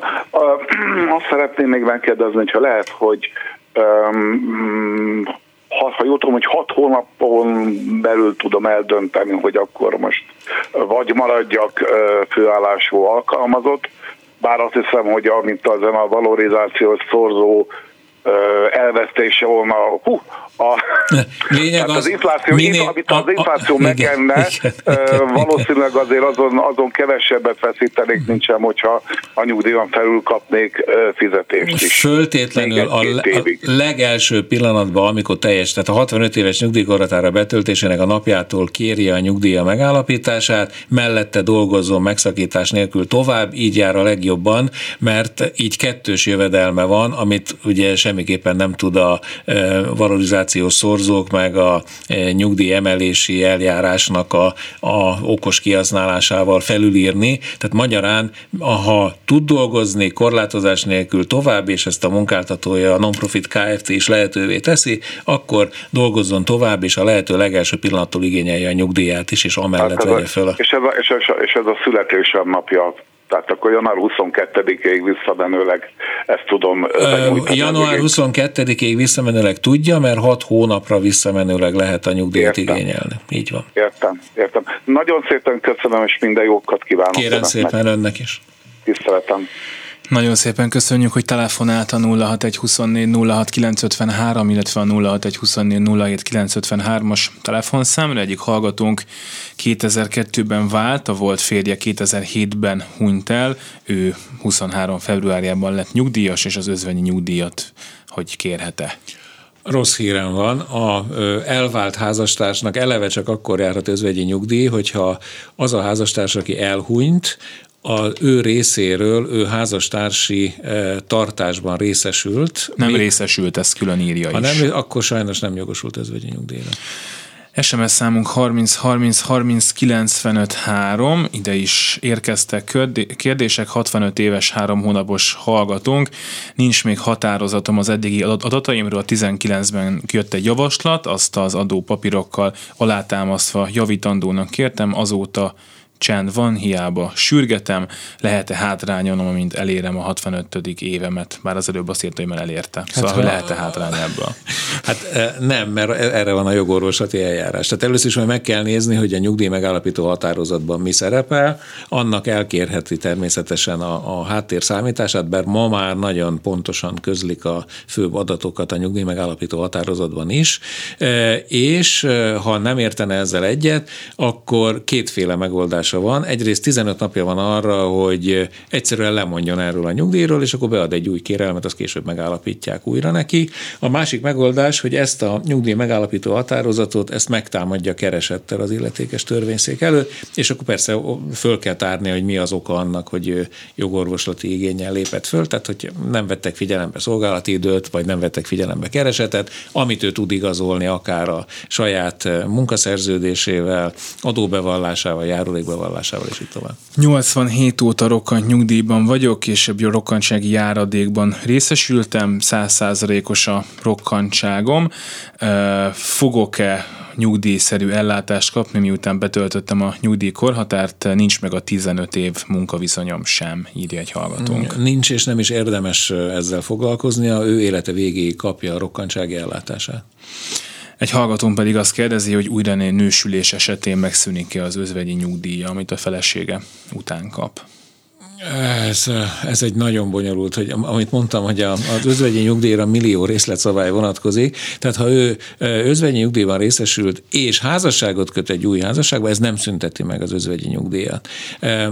Azt szeretném még megkérdezni, hogyha lehet, hogy um, ha, ha jól tudom, hogy hat hónapon belül tudom eldönteni, hogy akkor most vagy maradjak főállású alkalmazott, bár azt hiszem, hogy amint az a valorizációs szorzó elvesztése volna, hú, a, Lényeg az, az infláció, minél, amit az infláció a, megenne, igen, igen, valószínűleg azért azon, azon kevesebbet veszítenék, mint sem, hogyha a nyugdíjon felül kapnék fizetést is. Föltétlenül a, a legelső pillanatban, amikor teljes, tehát a 65 éves nyugdíjkorhatára betöltésének a napjától kérje a nyugdíja megállapítását, mellette dolgozzon megszakítás nélkül tovább, így jár a legjobban, mert így kettős jövedelme van, amit ugye semmiképpen nem tud a valorizáció inflációs szorzók, meg a e, nyugdíj emelési eljárásnak a, a okos kihasználásával felülírni. Tehát magyarán, ha tud dolgozni korlátozás nélkül tovább, és ezt a munkáltatója, a non-profit Kft. is lehetővé teszi, akkor dolgozzon tovább, és a lehető legelső pillanattól igényelje a nyugdíját is, és amellett hát vegye föl. És ez a, és ez a, és ez a születésem napja tehát akkor január 22-ig visszamenőleg ezt tudom benyújtani. Január 22-ig visszamenőleg tudja, mert 6 hónapra visszamenőleg lehet a nyugdíjat értem. igényelni. Így van. Értem, értem. Nagyon szépen köszönöm, és minden jókat kívánok. Kérem szépen önnek is. Tiszteletem. Nagyon szépen köszönjük, hogy telefonált a 06124 06953, illetve a 06124 as telefonszámra. Egyik hallgatónk 2002-ben vált, a volt férje 2007-ben hunyt el, ő 23 februárjában lett nyugdíjas, és az özvegyi nyugdíjat hogy kérhet-e? Rossz hírem van, a elvált házastársnak eleve csak akkor járhat özvegyi nyugdíj, hogyha az a házastárs, aki elhunyt, az ő részéről ő házastársi eh, tartásban részesült. Nem még, részesült, ezt külön írja ha is. Nem, akkor sajnos nem jogosult ez vegyi nyugdíjra. SMS számunk 30 30 30 95 3, ide is érkeztek kérdések, 65 éves, 3 hónapos hallgatónk, nincs még határozatom az eddigi adataimról, 19-ben jött egy javaslat, azt az adópapírokkal alátámasztva javítandónak kértem, azóta Csend van, hiába sürgetem, lehet-e hátrányolnom, amint elérem a 65. évemet, bár az előbb azt írta, hogy már elérte. Hát szóval, hogy lehet-e hátrány ebből? Hát e, nem, mert erre van a jogorvoslati eljárás. Tehát először is meg kell nézni, hogy a nyugdíj megállapító határozatban mi szerepel, annak elkérheti természetesen a, a háttér számítását, bár ma már nagyon pontosan közlik a főbb adatokat a nyugdíj megállapító határozatban is, e, és e, ha nem értene ezzel egyet, akkor kétféle megoldás megoldása van. Egyrészt 15 napja van arra, hogy egyszerűen lemondjon erről a nyugdíjról, és akkor bead egy új kérelmet, azt később megállapítják újra neki. A másik megoldás, hogy ezt a nyugdíj megállapító határozatot, ezt megtámadja keresettel az illetékes törvényszék előtt, és akkor persze föl kell tárni, hogy mi az oka annak, hogy jogorvoslati igényel lépett föl, tehát hogy nem vettek figyelembe szolgálati időt, vagy nem vettek figyelembe keresetet, amit ő tud igazolni akár a saját munkaszerződésével, adóbevallásával, járulékbevallásával, bevallásával, és így tovább. 87 óta rokkant nyugdíjban vagyok, és ebből a rokkantsági járadékban részesültem, 100%-os a rokkantságom. Fogok-e nyugdíjszerű ellátást kapni, miután betöltöttem a nyugdíjkorhatárt, nincs meg a 15 év munkaviszonyom sem, írja egy hallgatónk. Nincs, és nem is érdemes ezzel foglalkoznia, ő élete végéig kapja a rokkantsági ellátását. Egy hallgatón pedig azt kérdezi, hogy újra nősülés esetén megszűnik-e az özvegyi nyugdíja, amit a felesége után kap. Ez, ez egy nagyon bonyolult, hogy amit mondtam, hogy a, az özvegyi nyugdíjra millió részletszabály vonatkozik, tehát ha ő özvegyi nyugdíjban részesült és házasságot köt egy új házasságba, ez nem szünteti meg az özvegyi nyugdíjat.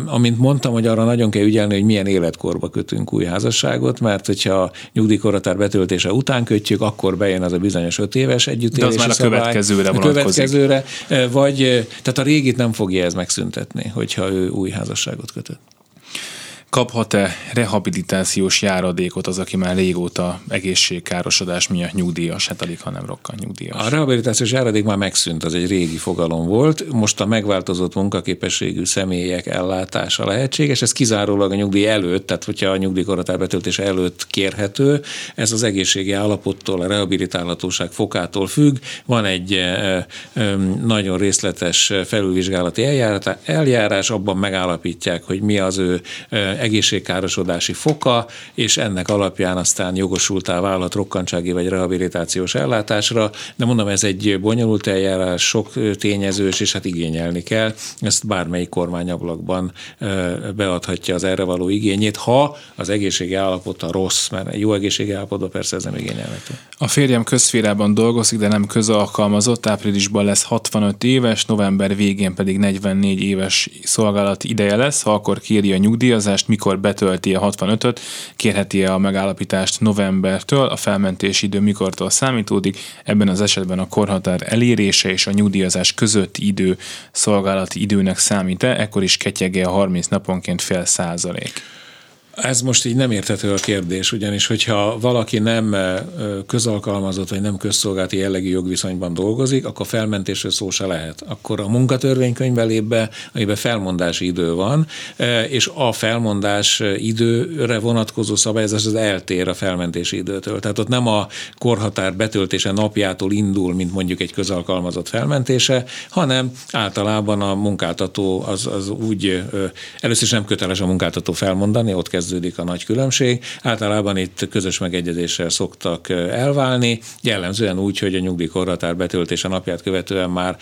Amint mondtam, hogy arra nagyon kell ügyelni, hogy milyen életkorba kötünk új házasságot, mert hogyha a nyugdíjkorhatár betöltése után kötjük, akkor bejön az a bizonyos öt éves együttélési De az már a következőre a következőre, vagy, tehát a régit nem fogja ez megszüntetni, hogyha ő új házasságot kötött. Kaphat-e rehabilitációs járadékot az, aki már régóta egészségkárosodás miatt nyugdíjas, hát alig, hanem rokkan nyugdíjas? A rehabilitációs járadék már megszűnt, az egy régi fogalom volt. Most a megváltozott munkaképességű személyek ellátása lehetséges, ez kizárólag a nyugdíj előtt, tehát hogyha a nyugdíjkorhatár betöltése előtt kérhető, ez az egészségi állapottól, a rehabilitálhatóság fokától függ. Van egy nagyon részletes felülvizsgálati eljárás, abban megállapítják, hogy mi az ő egészségkárosodási foka, és ennek alapján aztán jogosultá válhat rokkantsági vagy rehabilitációs ellátásra, de mondom, ez egy bonyolult eljárás, sok tényezős, és hát igényelni kell. Ezt bármelyik kormányablakban beadhatja az erre való igényét, ha az egészségi állapota rossz, mert jó egészségi állapotban persze ez nem igényelhető. A férjem közférában dolgozik, de nem közalkalmazott, áprilisban lesz 65 éves, november végén pedig 44 éves szolgálati ideje lesz, ha akkor kéri a nyugdíjazást, mikor betölti a 65-öt, kérheti a megállapítást novembertől, a felmentési idő mikortól számítódik, ebben az esetben a korhatár elérése és a nyugdíjazás közötti idő szolgálati időnek számít-e, ekkor is ketyege a 30 naponként fél százalék. Ez most így nem érthető a kérdés, ugyanis hogyha valaki nem közalkalmazott vagy nem közszolgálati jellegű jogviszonyban dolgozik, akkor felmentésről szó se lehet. Akkor a munkatörvénykönyvbe lép be, amiben felmondási idő van, és a felmondás időre vonatkozó szabályozás az eltér a felmentési időtől. Tehát ott nem a korhatár betöltése napjától indul, mint mondjuk egy közalkalmazott felmentése, hanem általában a munkáltató az, az úgy, először is nem köteles a munkáltató felmondani, ott kezd kezdődik a nagy különbség. Általában itt közös megegyezéssel szoktak elválni, jellemzően úgy, hogy a nyugdíjkorhatár betöltése napját követően már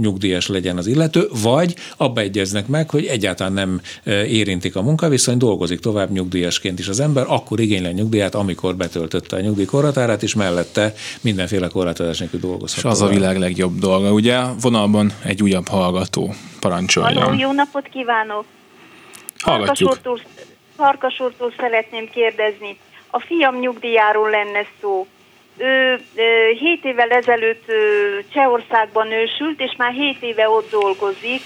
nyugdíjas legyen az illető, vagy abba egyeznek meg, hogy egyáltalán nem érintik a munkaviszony, dolgozik tovább nyugdíjasként is az ember, akkor igényel nyugdíjat, amikor betöltötte a nyugdíjkorhatárát, és mellette mindenféle korlátozás nélkül dolgozhat. És az a világ legjobb dolga, ugye? Vonalban egy újabb hallgató parancsolja. Halló, jó napot kívánok! Hallgatjuk. Farkas úrtól szeretném kérdezni. A fiam nyugdíjáról lenne szó. Ő 7 évvel ezelőtt Csehországban nősült, és már 7 éve ott dolgozik,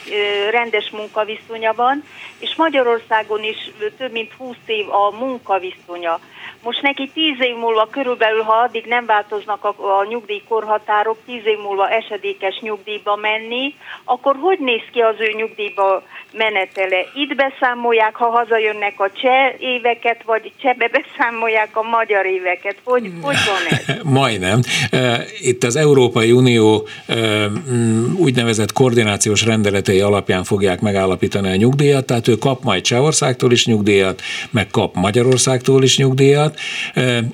rendes munkaviszonya van, és Magyarországon is több mint 20 év a munkaviszonya. Most neki 10 év múlva körülbelül, ha addig nem változnak a, a nyugdíjkorhatárok, 10 év múlva esedékes nyugdíjba menni, akkor hogy néz ki az ő nyugdíjba menetele? Itt beszámolják, ha hazajönnek a cseh éveket, vagy csehbe beszámolják a magyar éveket. Hogy, hogy van ez? Majdnem. Itt az Európai Unió mm, úgynevezett koordinációs rendeletei alapján fogják megállapítani a nyugdíjat, tehát ő kap majd Csehországtól is nyugdíjat, meg kap Magyarországtól is nyugdíjat.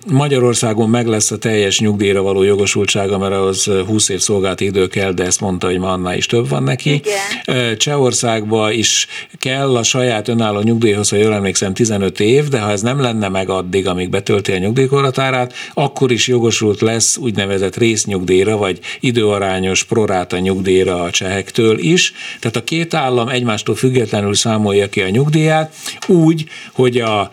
Magyarországon meg lesz a teljes nyugdíjra való jogosultsága, mert az 20 év szolgálati idő kell, de ezt mondta, hogy ma annál is több van neki. Igen. Csehországba is kell a saját önálló nyugdíjhoz, ha jól emlékszem, 15 év, de ha ez nem lenne meg addig, amíg betölti a nyugdíjkorhatárát, akkor is jogosult lesz úgynevezett résznyugdíjra, vagy időarányos proráta nyugdíjra a csehektől is. Tehát a két állam egymástól függetlenül számolja ki a nyugdíját, úgy, hogy a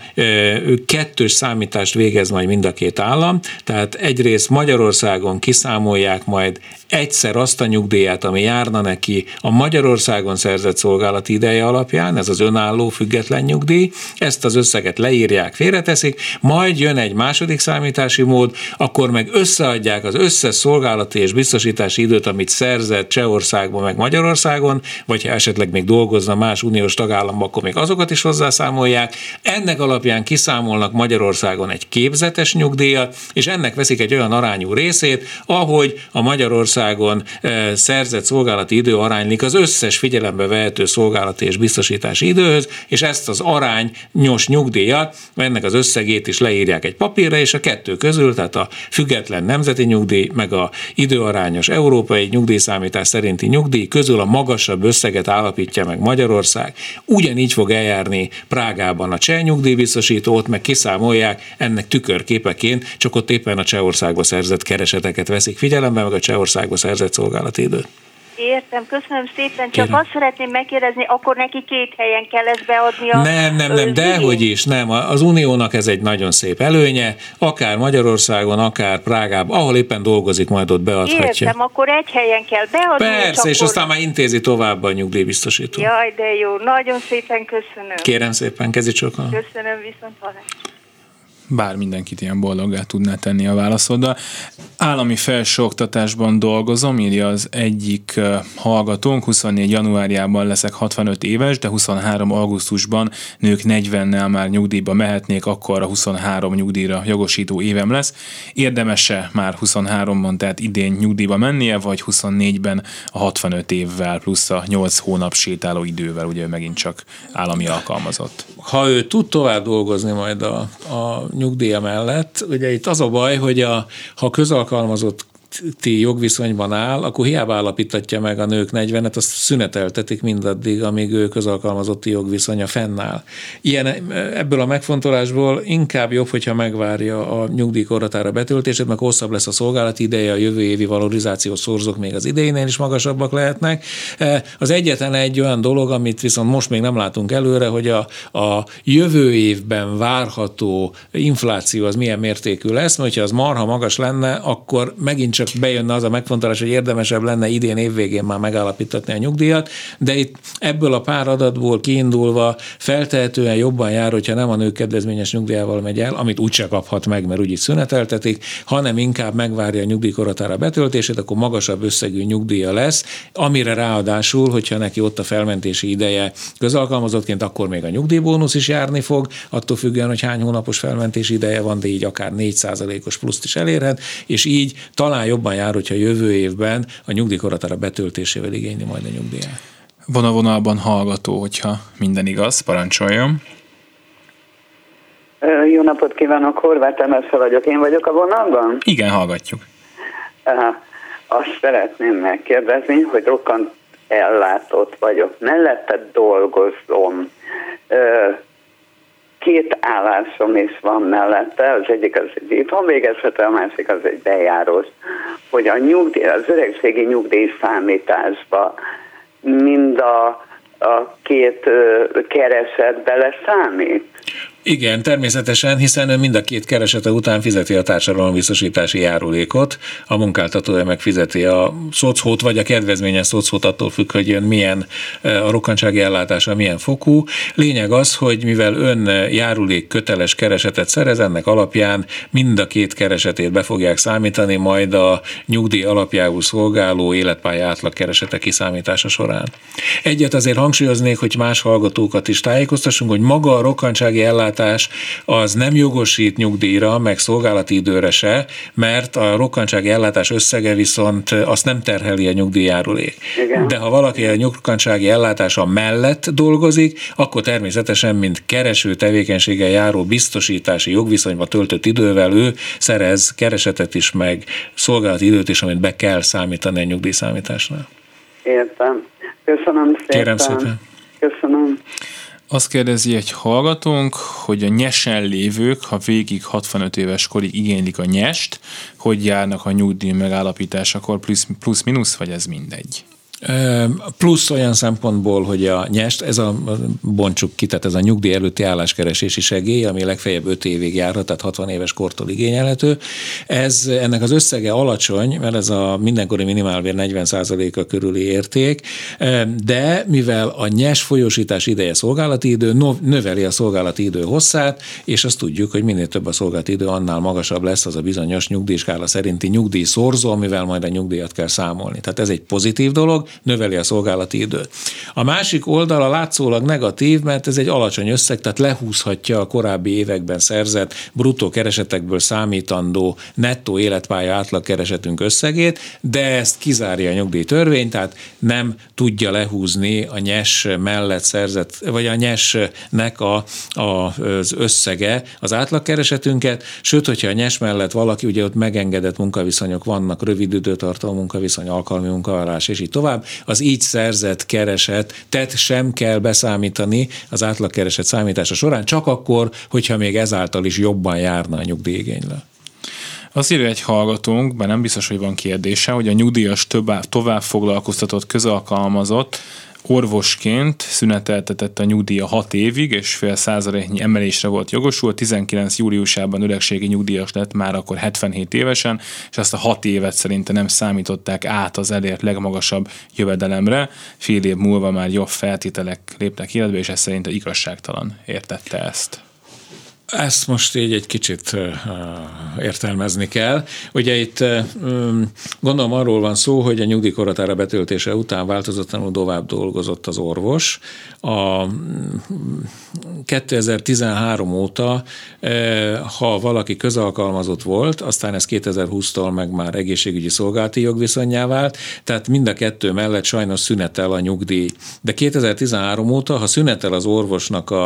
kettős számítást végez majd mind a két állam, tehát egyrészt Magyarországon kiszámolják majd egyszer azt a nyugdíját, ami járna neki a Magyarországon szerzett szolgálati ideje alapján, ez az önálló független nyugdíj, ezt az összeget leírják, félreteszik, majd jön egy második számítási mód, akkor meg összeadják az összes szolgálati és biztosítási időt, amit szerzett Csehországban, meg Magyarországon, vagy ha esetleg még dolgozna más uniós tagállamban, akkor még azokat is hozzászámolják. Ennek alapján kiszámolnak Magyarországon egy képzetes nyugdíjat, és ennek veszik egy olyan arányú részét, ahogy a Magyarországon eh, szerzett szolgálati idő aránylik az összes figyelembe vehető szolgálati és biztosítási időhöz, és ezt az arányos nyugdíjat, ennek az összegét is leírják egy papírra, és a kettő közül, tehát a független nemzeti nyugdíj, meg a időarányos európai nyugdíjszámítás szerinti nyugdíj közül a magasabb összeget állapítja meg Magyarország. Ugyanígy fog eljárni Prágában a cseh nyugdíjbiztosítót, meg kiszámolják ennek tükörképeként, csak ott éppen a Csehországba szerzett kereseteket veszik figyelembe, meg a Csehországba szerzett szolgálati időt. Értem, köszönöm szépen, csak Kérem. azt szeretném megkérdezni, akkor neki két helyen kell ezt beadni a Nem, nem, nem, dehogy is, nem. Az Uniónak ez egy nagyon szép előnye, akár Magyarországon, akár Prágában, ahol éppen dolgozik, majd ott beadhatja. Értem, akkor egy helyen kell beadni. Persze, és, akkor... és aztán már intézi tovább a nyugdíjbiztosító. Jaj, de jó, nagyon szépen köszönöm. Kérem szépen, kezi Köszönöm, viszont hallás bár mindenkit ilyen boldoggá tudná tenni a válaszoddal. Állami felsőoktatásban dolgozom, írja az egyik hallgatónk, 24 januárjában leszek 65 éves, de 23 augusztusban nők 40-nel már nyugdíjba mehetnék, akkor a 23 nyugdíjra jogosító évem lesz. Érdemese már 23-ban, tehát idén nyugdíjba mennie, vagy 24-ben a 65 évvel plusz a 8 hónap sétáló idővel, ugye megint csak állami alkalmazott. Ha ő tud tovább dolgozni majd a, a nyugdíja mellett. Ugye itt az a baj, hogy a, ha közalkalmazott ti jogviszonyban áll, akkor hiába állapítatja meg a nők 40-et, azt szüneteltetik mindaddig, amíg ő közalkalmazotti jogviszonya fennáll. Ilyen, ebből a megfontolásból inkább jobb, hogyha megvárja a nyugdíjkorhatára betöltését, mert hosszabb lesz a szolgálati ideje, a jövő évi valorizációs szorzók még az idejénél is magasabbak lehetnek. E, az egyetlen egy olyan dolog, amit viszont most még nem látunk előre, hogy a, a jövő évben várható infláció az milyen mértékű lesz, mert ha az marha magas lenne, akkor megint csak bejönne az a megfontolás, hogy érdemesebb lenne idén évvégén már megállapítatni a nyugdíjat, de itt ebből a pár adatból kiindulva feltehetően jobban jár, hogyha nem a nők kedvezményes nyugdíjával megy el, amit úgyse kaphat meg, mert úgyis szüneteltetik, hanem inkább megvárja a nyugdíjkorotára betöltését, akkor magasabb összegű nyugdíja lesz, amire ráadásul, hogyha neki ott a felmentési ideje közalkalmazottként, akkor még a nyugdíjbónusz is járni fog, attól függően, hogy hány hónapos felmentési ideje van, de így akár 4%-os pluszt is elérhet, és így talán jobban jár, hogyha jövő évben a nyugdíjkoratára betöltésével igényli majd a nyugdíját. Van a vonalban hallgató, hogyha minden igaz, parancsoljon. Jó napot kívánok, Horváth Emersze vagyok. Én vagyok a vonalban? Igen, hallgatjuk. Azt szeretném megkérdezni, hogy rokkant ellátott vagyok. Mellette dolgozom két állásom is van mellette, az egyik az egy itthon végezhető, a másik az egy bejárós, hogy a nyugdíj, az öregségi nyugdíj számításba mind a, a két kereset bele számít. Igen, természetesen, hiszen ön mind a két keresete után fizeti a társadalombiztosítási járulékot, a munkáltatója meg fizeti a szocót, vagy a kedvezményes szocót attól függ, hogy ön milyen a rokkantsági ellátása milyen fokú. Lényeg az, hogy mivel ön járulék köteles keresetet szerez, ennek alapján mind a két keresetét be fogják számítani, majd a nyugdíj alapjául szolgáló életpálya átlag keresete kiszámítása során. Egyet azért hangsúlyoznék, hogy más hallgatókat is tájékoztassunk, hogy maga a rokkantsági ellátás ellátás az nem jogosít nyugdíjra, meg szolgálati időre se, mert a rokkantsági ellátás összege viszont azt nem terheli a nyugdíjjárulék. Igen. De ha valaki a rokkantsági ellátása mellett dolgozik, akkor természetesen, mint kereső tevékenységgel járó biztosítási jogviszonyba töltött idővel ő szerez keresetet is, meg szolgálati időt is, amit be kell számítani a nyugdíjszámításnál. Értem. Köszönöm szépen. Kérem szépen. Köszönöm. Azt kérdezi egy hallgatónk, hogy a nyesen lévők, ha végig 65 éves korig igénylik a nyest, hogy járnak a nyugdíj megállapításakor, plusz, plusz vagy ez mindegy? Plusz olyan szempontból, hogy a nyest, ez a, bontsuk ki, tehát ez a nyugdíj előtti álláskeresési segély, ami legfeljebb 5 évig járhat, tehát 60 éves kortól igényelhető. Ez, ennek az összege alacsony, mert ez a mindenkori minimálbér 40%-a körüli érték, de mivel a nyes folyósítás ideje szolgálati idő, növeli a szolgálati idő hosszát, és azt tudjuk, hogy minél több a szolgálati idő, annál magasabb lesz az a bizonyos nyugdíjskála szerinti nyugdíj szorzó, amivel majd a nyugdíjat kell számolni. Tehát ez egy pozitív dolog, növeli a szolgálati időt. A másik oldala látszólag negatív, mert ez egy alacsony összeg, tehát lehúzhatja a korábbi években szerzett bruttó keresetekből számítandó nettó életpálya átlagkeresetünk összegét, de ezt kizárja a nyugdíjtörvény, tehát nem tudja lehúzni a nyes mellett szerzett, vagy a nyesnek a, a, az összege az átlagkeresetünket, sőt, hogyha a nyes mellett valaki, ugye ott megengedett munkaviszonyok vannak, rövid időtartalmú munkaviszony, alkalmi munkavállalás, és így tovább, az így szerzett kereset, tehát sem kell beszámítani az átlagkereset számítása során, csak akkor, hogyha még ezáltal is jobban járna a nyugdíjigényle. Azt írja egy hallgatónk, bár nem biztos, hogy van kérdése, hogy a nyugdíjas tovább foglalkoztatott közalkalmazott orvosként szüneteltetett a nyugdíja 6 évig, és fél százaléknyi emelésre volt jogosult. 19 júliusában öregségi nyugdíjas lett már akkor 77 évesen, és azt a 6 évet szerinte nem számították át az elért legmagasabb jövedelemre. Fél év múlva már jobb feltételek léptek életbe, és ez szerint igazságtalan értette ezt. Ezt most így egy kicsit értelmezni kell. Ugye itt gondolom arról van szó, hogy a nyugdíjkoratára betöltése után változatlanul tovább dolgozott az orvos. A 2013 óta, ha valaki közalkalmazott volt, aztán ez 2020-tól meg már egészségügyi szolgálati jogviszonyá vált, tehát mind a kettő mellett sajnos szünetel a nyugdíj. De 2013 óta, ha szünetel az orvosnak, a,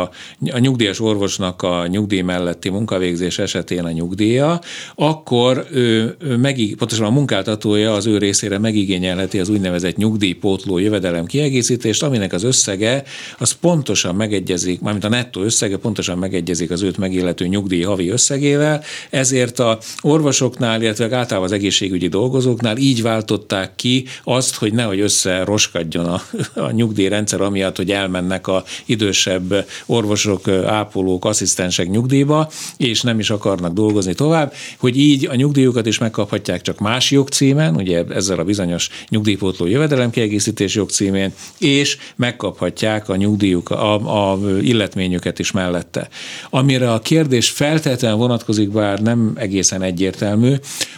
a nyugdíjas orvosnak a nyugdíj nyugdíj melletti munkavégzés esetén a nyugdíja, akkor ő, ő pontosan a munkáltatója az ő részére megigényelheti az úgynevezett nyugdíjpótló jövedelem kiegészítést, aminek az összege az pontosan megegyezik, mármint a nettó összege pontosan megegyezik az őt megillető nyugdíj havi összegével, ezért a orvosoknál, illetve általában az egészségügyi dolgozóknál így váltották ki azt, hogy nehogy összeroskadjon a, a nyugdíjrendszer, amiatt, hogy elmennek a idősebb orvosok, ápolók, asszisztensek nyugdíj nyugdíjba, és nem is akarnak dolgozni tovább, hogy így a nyugdíjukat is megkaphatják csak más jogcímen, ugye ezzel a bizonyos nyugdíjpótló jövedelemkiegészítés jogcímén, és megkaphatják a nyugdíjuk, a, a illetményüket is mellette. Amire a kérdés feltétlenül vonatkozik, bár nem egészen egyértelmű,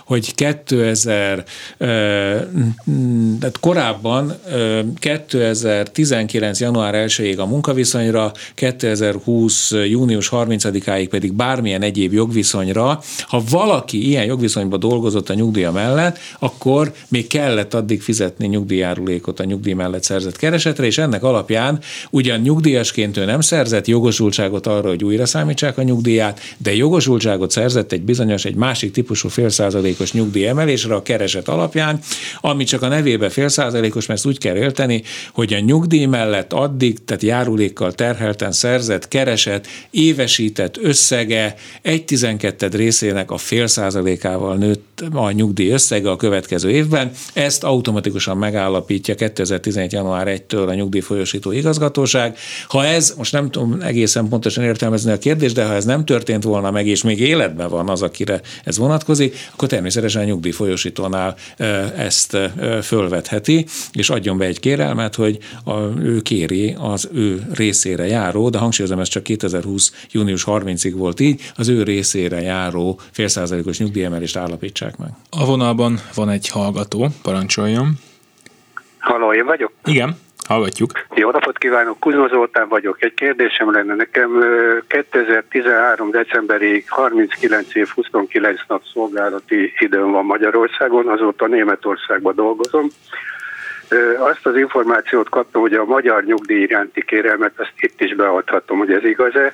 hogy 2000, tehát korábban 2019. január 1-ig a munkaviszonyra, 2020. június 30-áig sokáig pedig bármilyen egyéb jogviszonyra, ha valaki ilyen jogviszonyban dolgozott a nyugdíja mellett, akkor még kellett addig fizetni nyugdíjárulékot a nyugdíj mellett szerzett keresetre, és ennek alapján ugyan nyugdíjasként ő nem szerzett jogosultságot arra, hogy újra számítsák a nyugdíját, de jogosultságot szerzett egy bizonyos, egy másik típusú félszázalékos nyugdíj emelésre a kereset alapján, ami csak a nevébe félszázalékos, mert ezt úgy kell élteni, hogy a nyugdíj mellett addig, tehát járulékkal terhelten szerzett kereset évesített összege egy tizenketted részének a fél százalékával nőtt a nyugdíj összege a következő évben. Ezt automatikusan megállapítja 2017. január 1-től a nyugdíjfolyosító igazgatóság. Ha ez, most nem tudom egészen pontosan értelmezni a kérdést, de ha ez nem történt volna meg, és még életben van az, akire ez vonatkozik, akkor természetesen a nyugdíjfolyosítónál ezt fölvetheti, és adjon be egy kérelmet, hogy a, ő kéri az ő részére járó, de hangsúlyozom, ez csak 2020. június 30 30-ig volt így, az ő részére járó félszázalékos nyugdíjemelést állapítsák meg. A vonalban van egy hallgató, parancsoljon. Halló, én vagyok? Igen. Hallgatjuk. Jó napot kívánok, Kuzma Zoltán vagyok. Egy kérdésem lenne nekem. 2013. decemberig 39 év 29 nap szolgálati időm van Magyarországon, azóta Németországban dolgozom. Azt az információt kaptam, hogy a magyar nyugdíj iránti kérelmet azt itt is beadhatom, hogy ez igaz-e,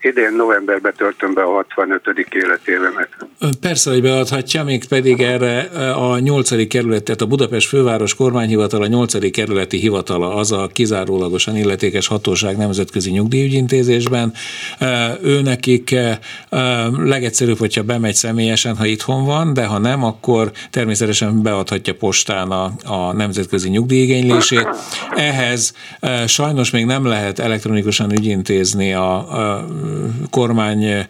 idén novemberben töltöm be a 65. életévemet. Persze, hogy beadhatja, még pedig erre a 8. kerület, tehát a Budapest főváros kormányhivatala, a 8. kerületi hivatala az a kizárólagosan illetékes hatóság nemzetközi nyugdíjügyintézésben. Ő nekik legegyszerűbb, hogyha bemegy személyesen, ha itthon van, de ha nem, akkor természetesen beadhatja postán a, a nemzetközi nyugdíjigénylését. Ehhez sajnos még nem lehet elektronikusan ügyintézni a, a kormány,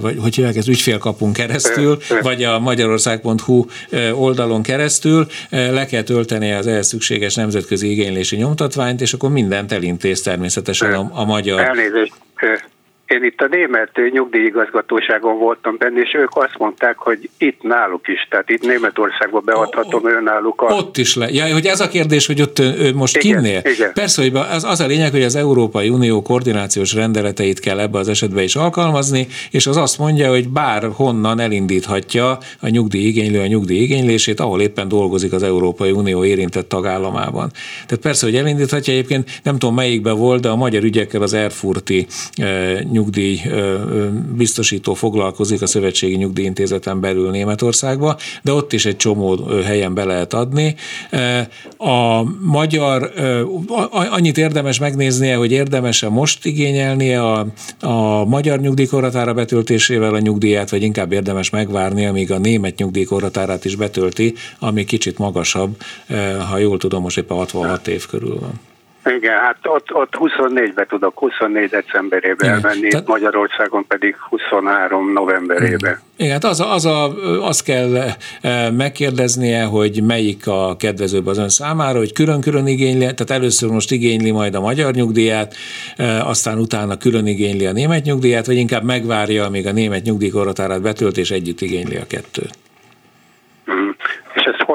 vagy hogy hívják, ez ügyfélkapunk keresztül, vagy a magyarország.hu oldalon keresztül le kell tölteni az ehhez szükséges nemzetközi igénylési nyomtatványt, és akkor mindent elintéz természetesen a, a magyar. Elnézést, én itt a német nyugdíjigazgatóságon voltam benne, és ők azt mondták, hogy itt náluk is, tehát itt Németországba beadhatom ő náluk. A... Ott is le. Ja, hogy ez a kérdés, hogy ott ő most igen, kinnél? Igen. Persze, hogy az, az a lényeg, hogy az Európai Unió koordinációs rendeleteit kell ebbe az esetben is alkalmazni, és az azt mondja, hogy bár honnan elindíthatja a nyugdíjigénylő a nyugdíjigénylését, ahol éppen dolgozik az Európai Unió érintett tagállamában. Tehát persze, hogy elindíthatja egyébként, nem tudom melyikben volt, de a magyar ügyekkel az Erfurti nyugdíj biztosító foglalkozik a Szövetségi Nyugdíjintézeten belül Németországba, de ott is egy csomó helyen be lehet adni. A magyar, annyit érdemes megnéznie, hogy érdemes-e most igényelnie a, a magyar nyugdíjkorhatára betöltésével a nyugdíját, vagy inkább érdemes megvárni, amíg a német nyugdíjkorhatárát is betölti, ami kicsit magasabb, ha jól tudom, most éppen 66 év körül van. Igen, hát ott, ott 24-be tudok, 24 decemberében elmenni, Tehát... Magyarországon pedig 23 novemberében. Igen, hát az, az a, azt kell e, megkérdeznie, hogy melyik a kedvezőbb az ön számára, hogy külön-külön igényli, tehát először most igényli majd a magyar nyugdíját, e, aztán utána külön igényli a német nyugdíját, vagy inkább megvárja, amíg a német nyugdíjkorhatárát betölt, és együtt igényli a kettőt.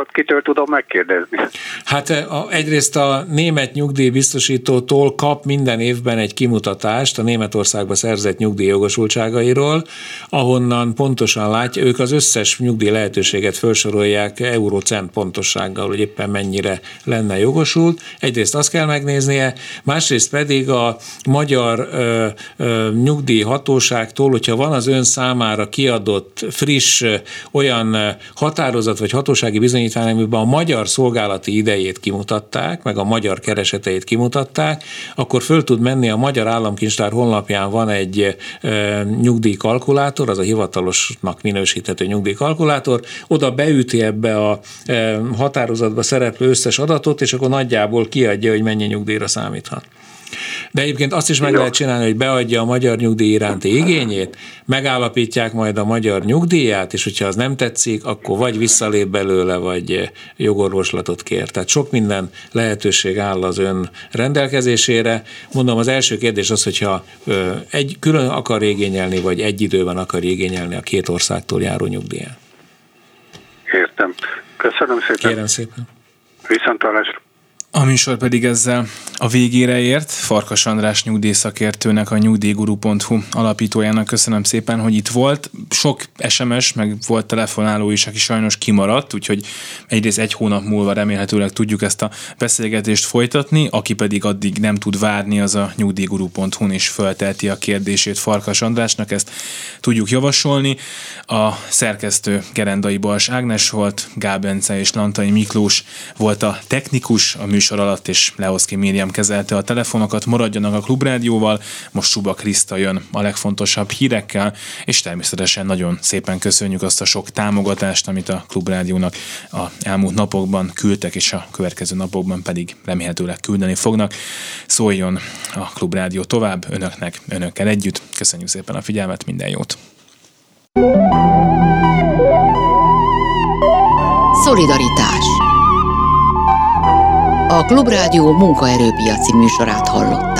Hol kitől tudom megkérdezni? Hát eh, a, egyrészt a német nyugdíjbiztosítótól kap minden évben egy kimutatást a Németországba szerzett nyugdíjjogosultságairól, ahonnan pontosan látja, ők az összes nyugdíj lehetőséget felsorolják eurócent pontossággal, hogy éppen mennyire lenne jogosult. Egyrészt azt kell megnéznie, másrészt pedig a magyar ö, ö, nyugdíjhatóságtól, hogyha van az ön számára kiadott friss ö, olyan határozat vagy hatóság biztonsági bizonyítvány, amiben a magyar szolgálati idejét kimutatták, meg a magyar kereseteit kimutatták, akkor föl tud menni a Magyar Államkincstár honlapján van egy e, nyugdíjkalkulátor, az a hivatalosnak minősíthető nyugdíjkalkulátor, oda beüti ebbe a e, határozatba szereplő összes adatot, és akkor nagyjából kiadja, hogy mennyi nyugdíjra számíthat. De egyébként azt is meg lehet csinálni, hogy beadja a magyar nyugdíj iránti igényét, megállapítják majd a magyar nyugdíját, és hogyha az nem tetszik, akkor vagy visszalép belőle, vagy jogorvoslatot kér. Tehát sok minden lehetőség áll az ön rendelkezésére. Mondom, az első kérdés az, hogyha egy külön akar igényelni, vagy egy időben akar igényelni a két országtól járó nyugdíját. Értem. Köszönöm szépen. Kérem szépen. Viszontalásra. A műsor pedig ezzel a végére ért. Farkas András nyugdíjszakértőnek, a nyugdíjguru.hu alapítójának köszönöm szépen, hogy itt volt. Sok SMS, meg volt telefonáló is, aki sajnos kimaradt, úgyhogy egyrészt egy hónap múlva remélhetőleg tudjuk ezt a beszélgetést folytatni, aki pedig addig nem tud várni, az a nyugdíjguru.hu-n is föltelti a kérdését Farkas Andrásnak, ezt tudjuk javasolni. A szerkesztő Gerendai Bals Ágnes volt, Gábence és Lantai Miklós volt a technikus, a műsor alatt, és Leoszki Miriam kezelte a telefonokat, maradjanak a Klubrádióval, most Suba Kriszta jön a legfontosabb hírekkel, és természetesen nagyon szépen köszönjük azt a sok támogatást, amit a Klubrádiónak a elmúlt napokban küldtek, és a következő napokban pedig remélhetőleg küldeni fognak. Szóljon a Klubrádió tovább önöknek, önökkel együtt. Köszönjük szépen a figyelmet, minden jót! Szolidaritás a Klubrádió munkaerőpiaci műsorát hallották.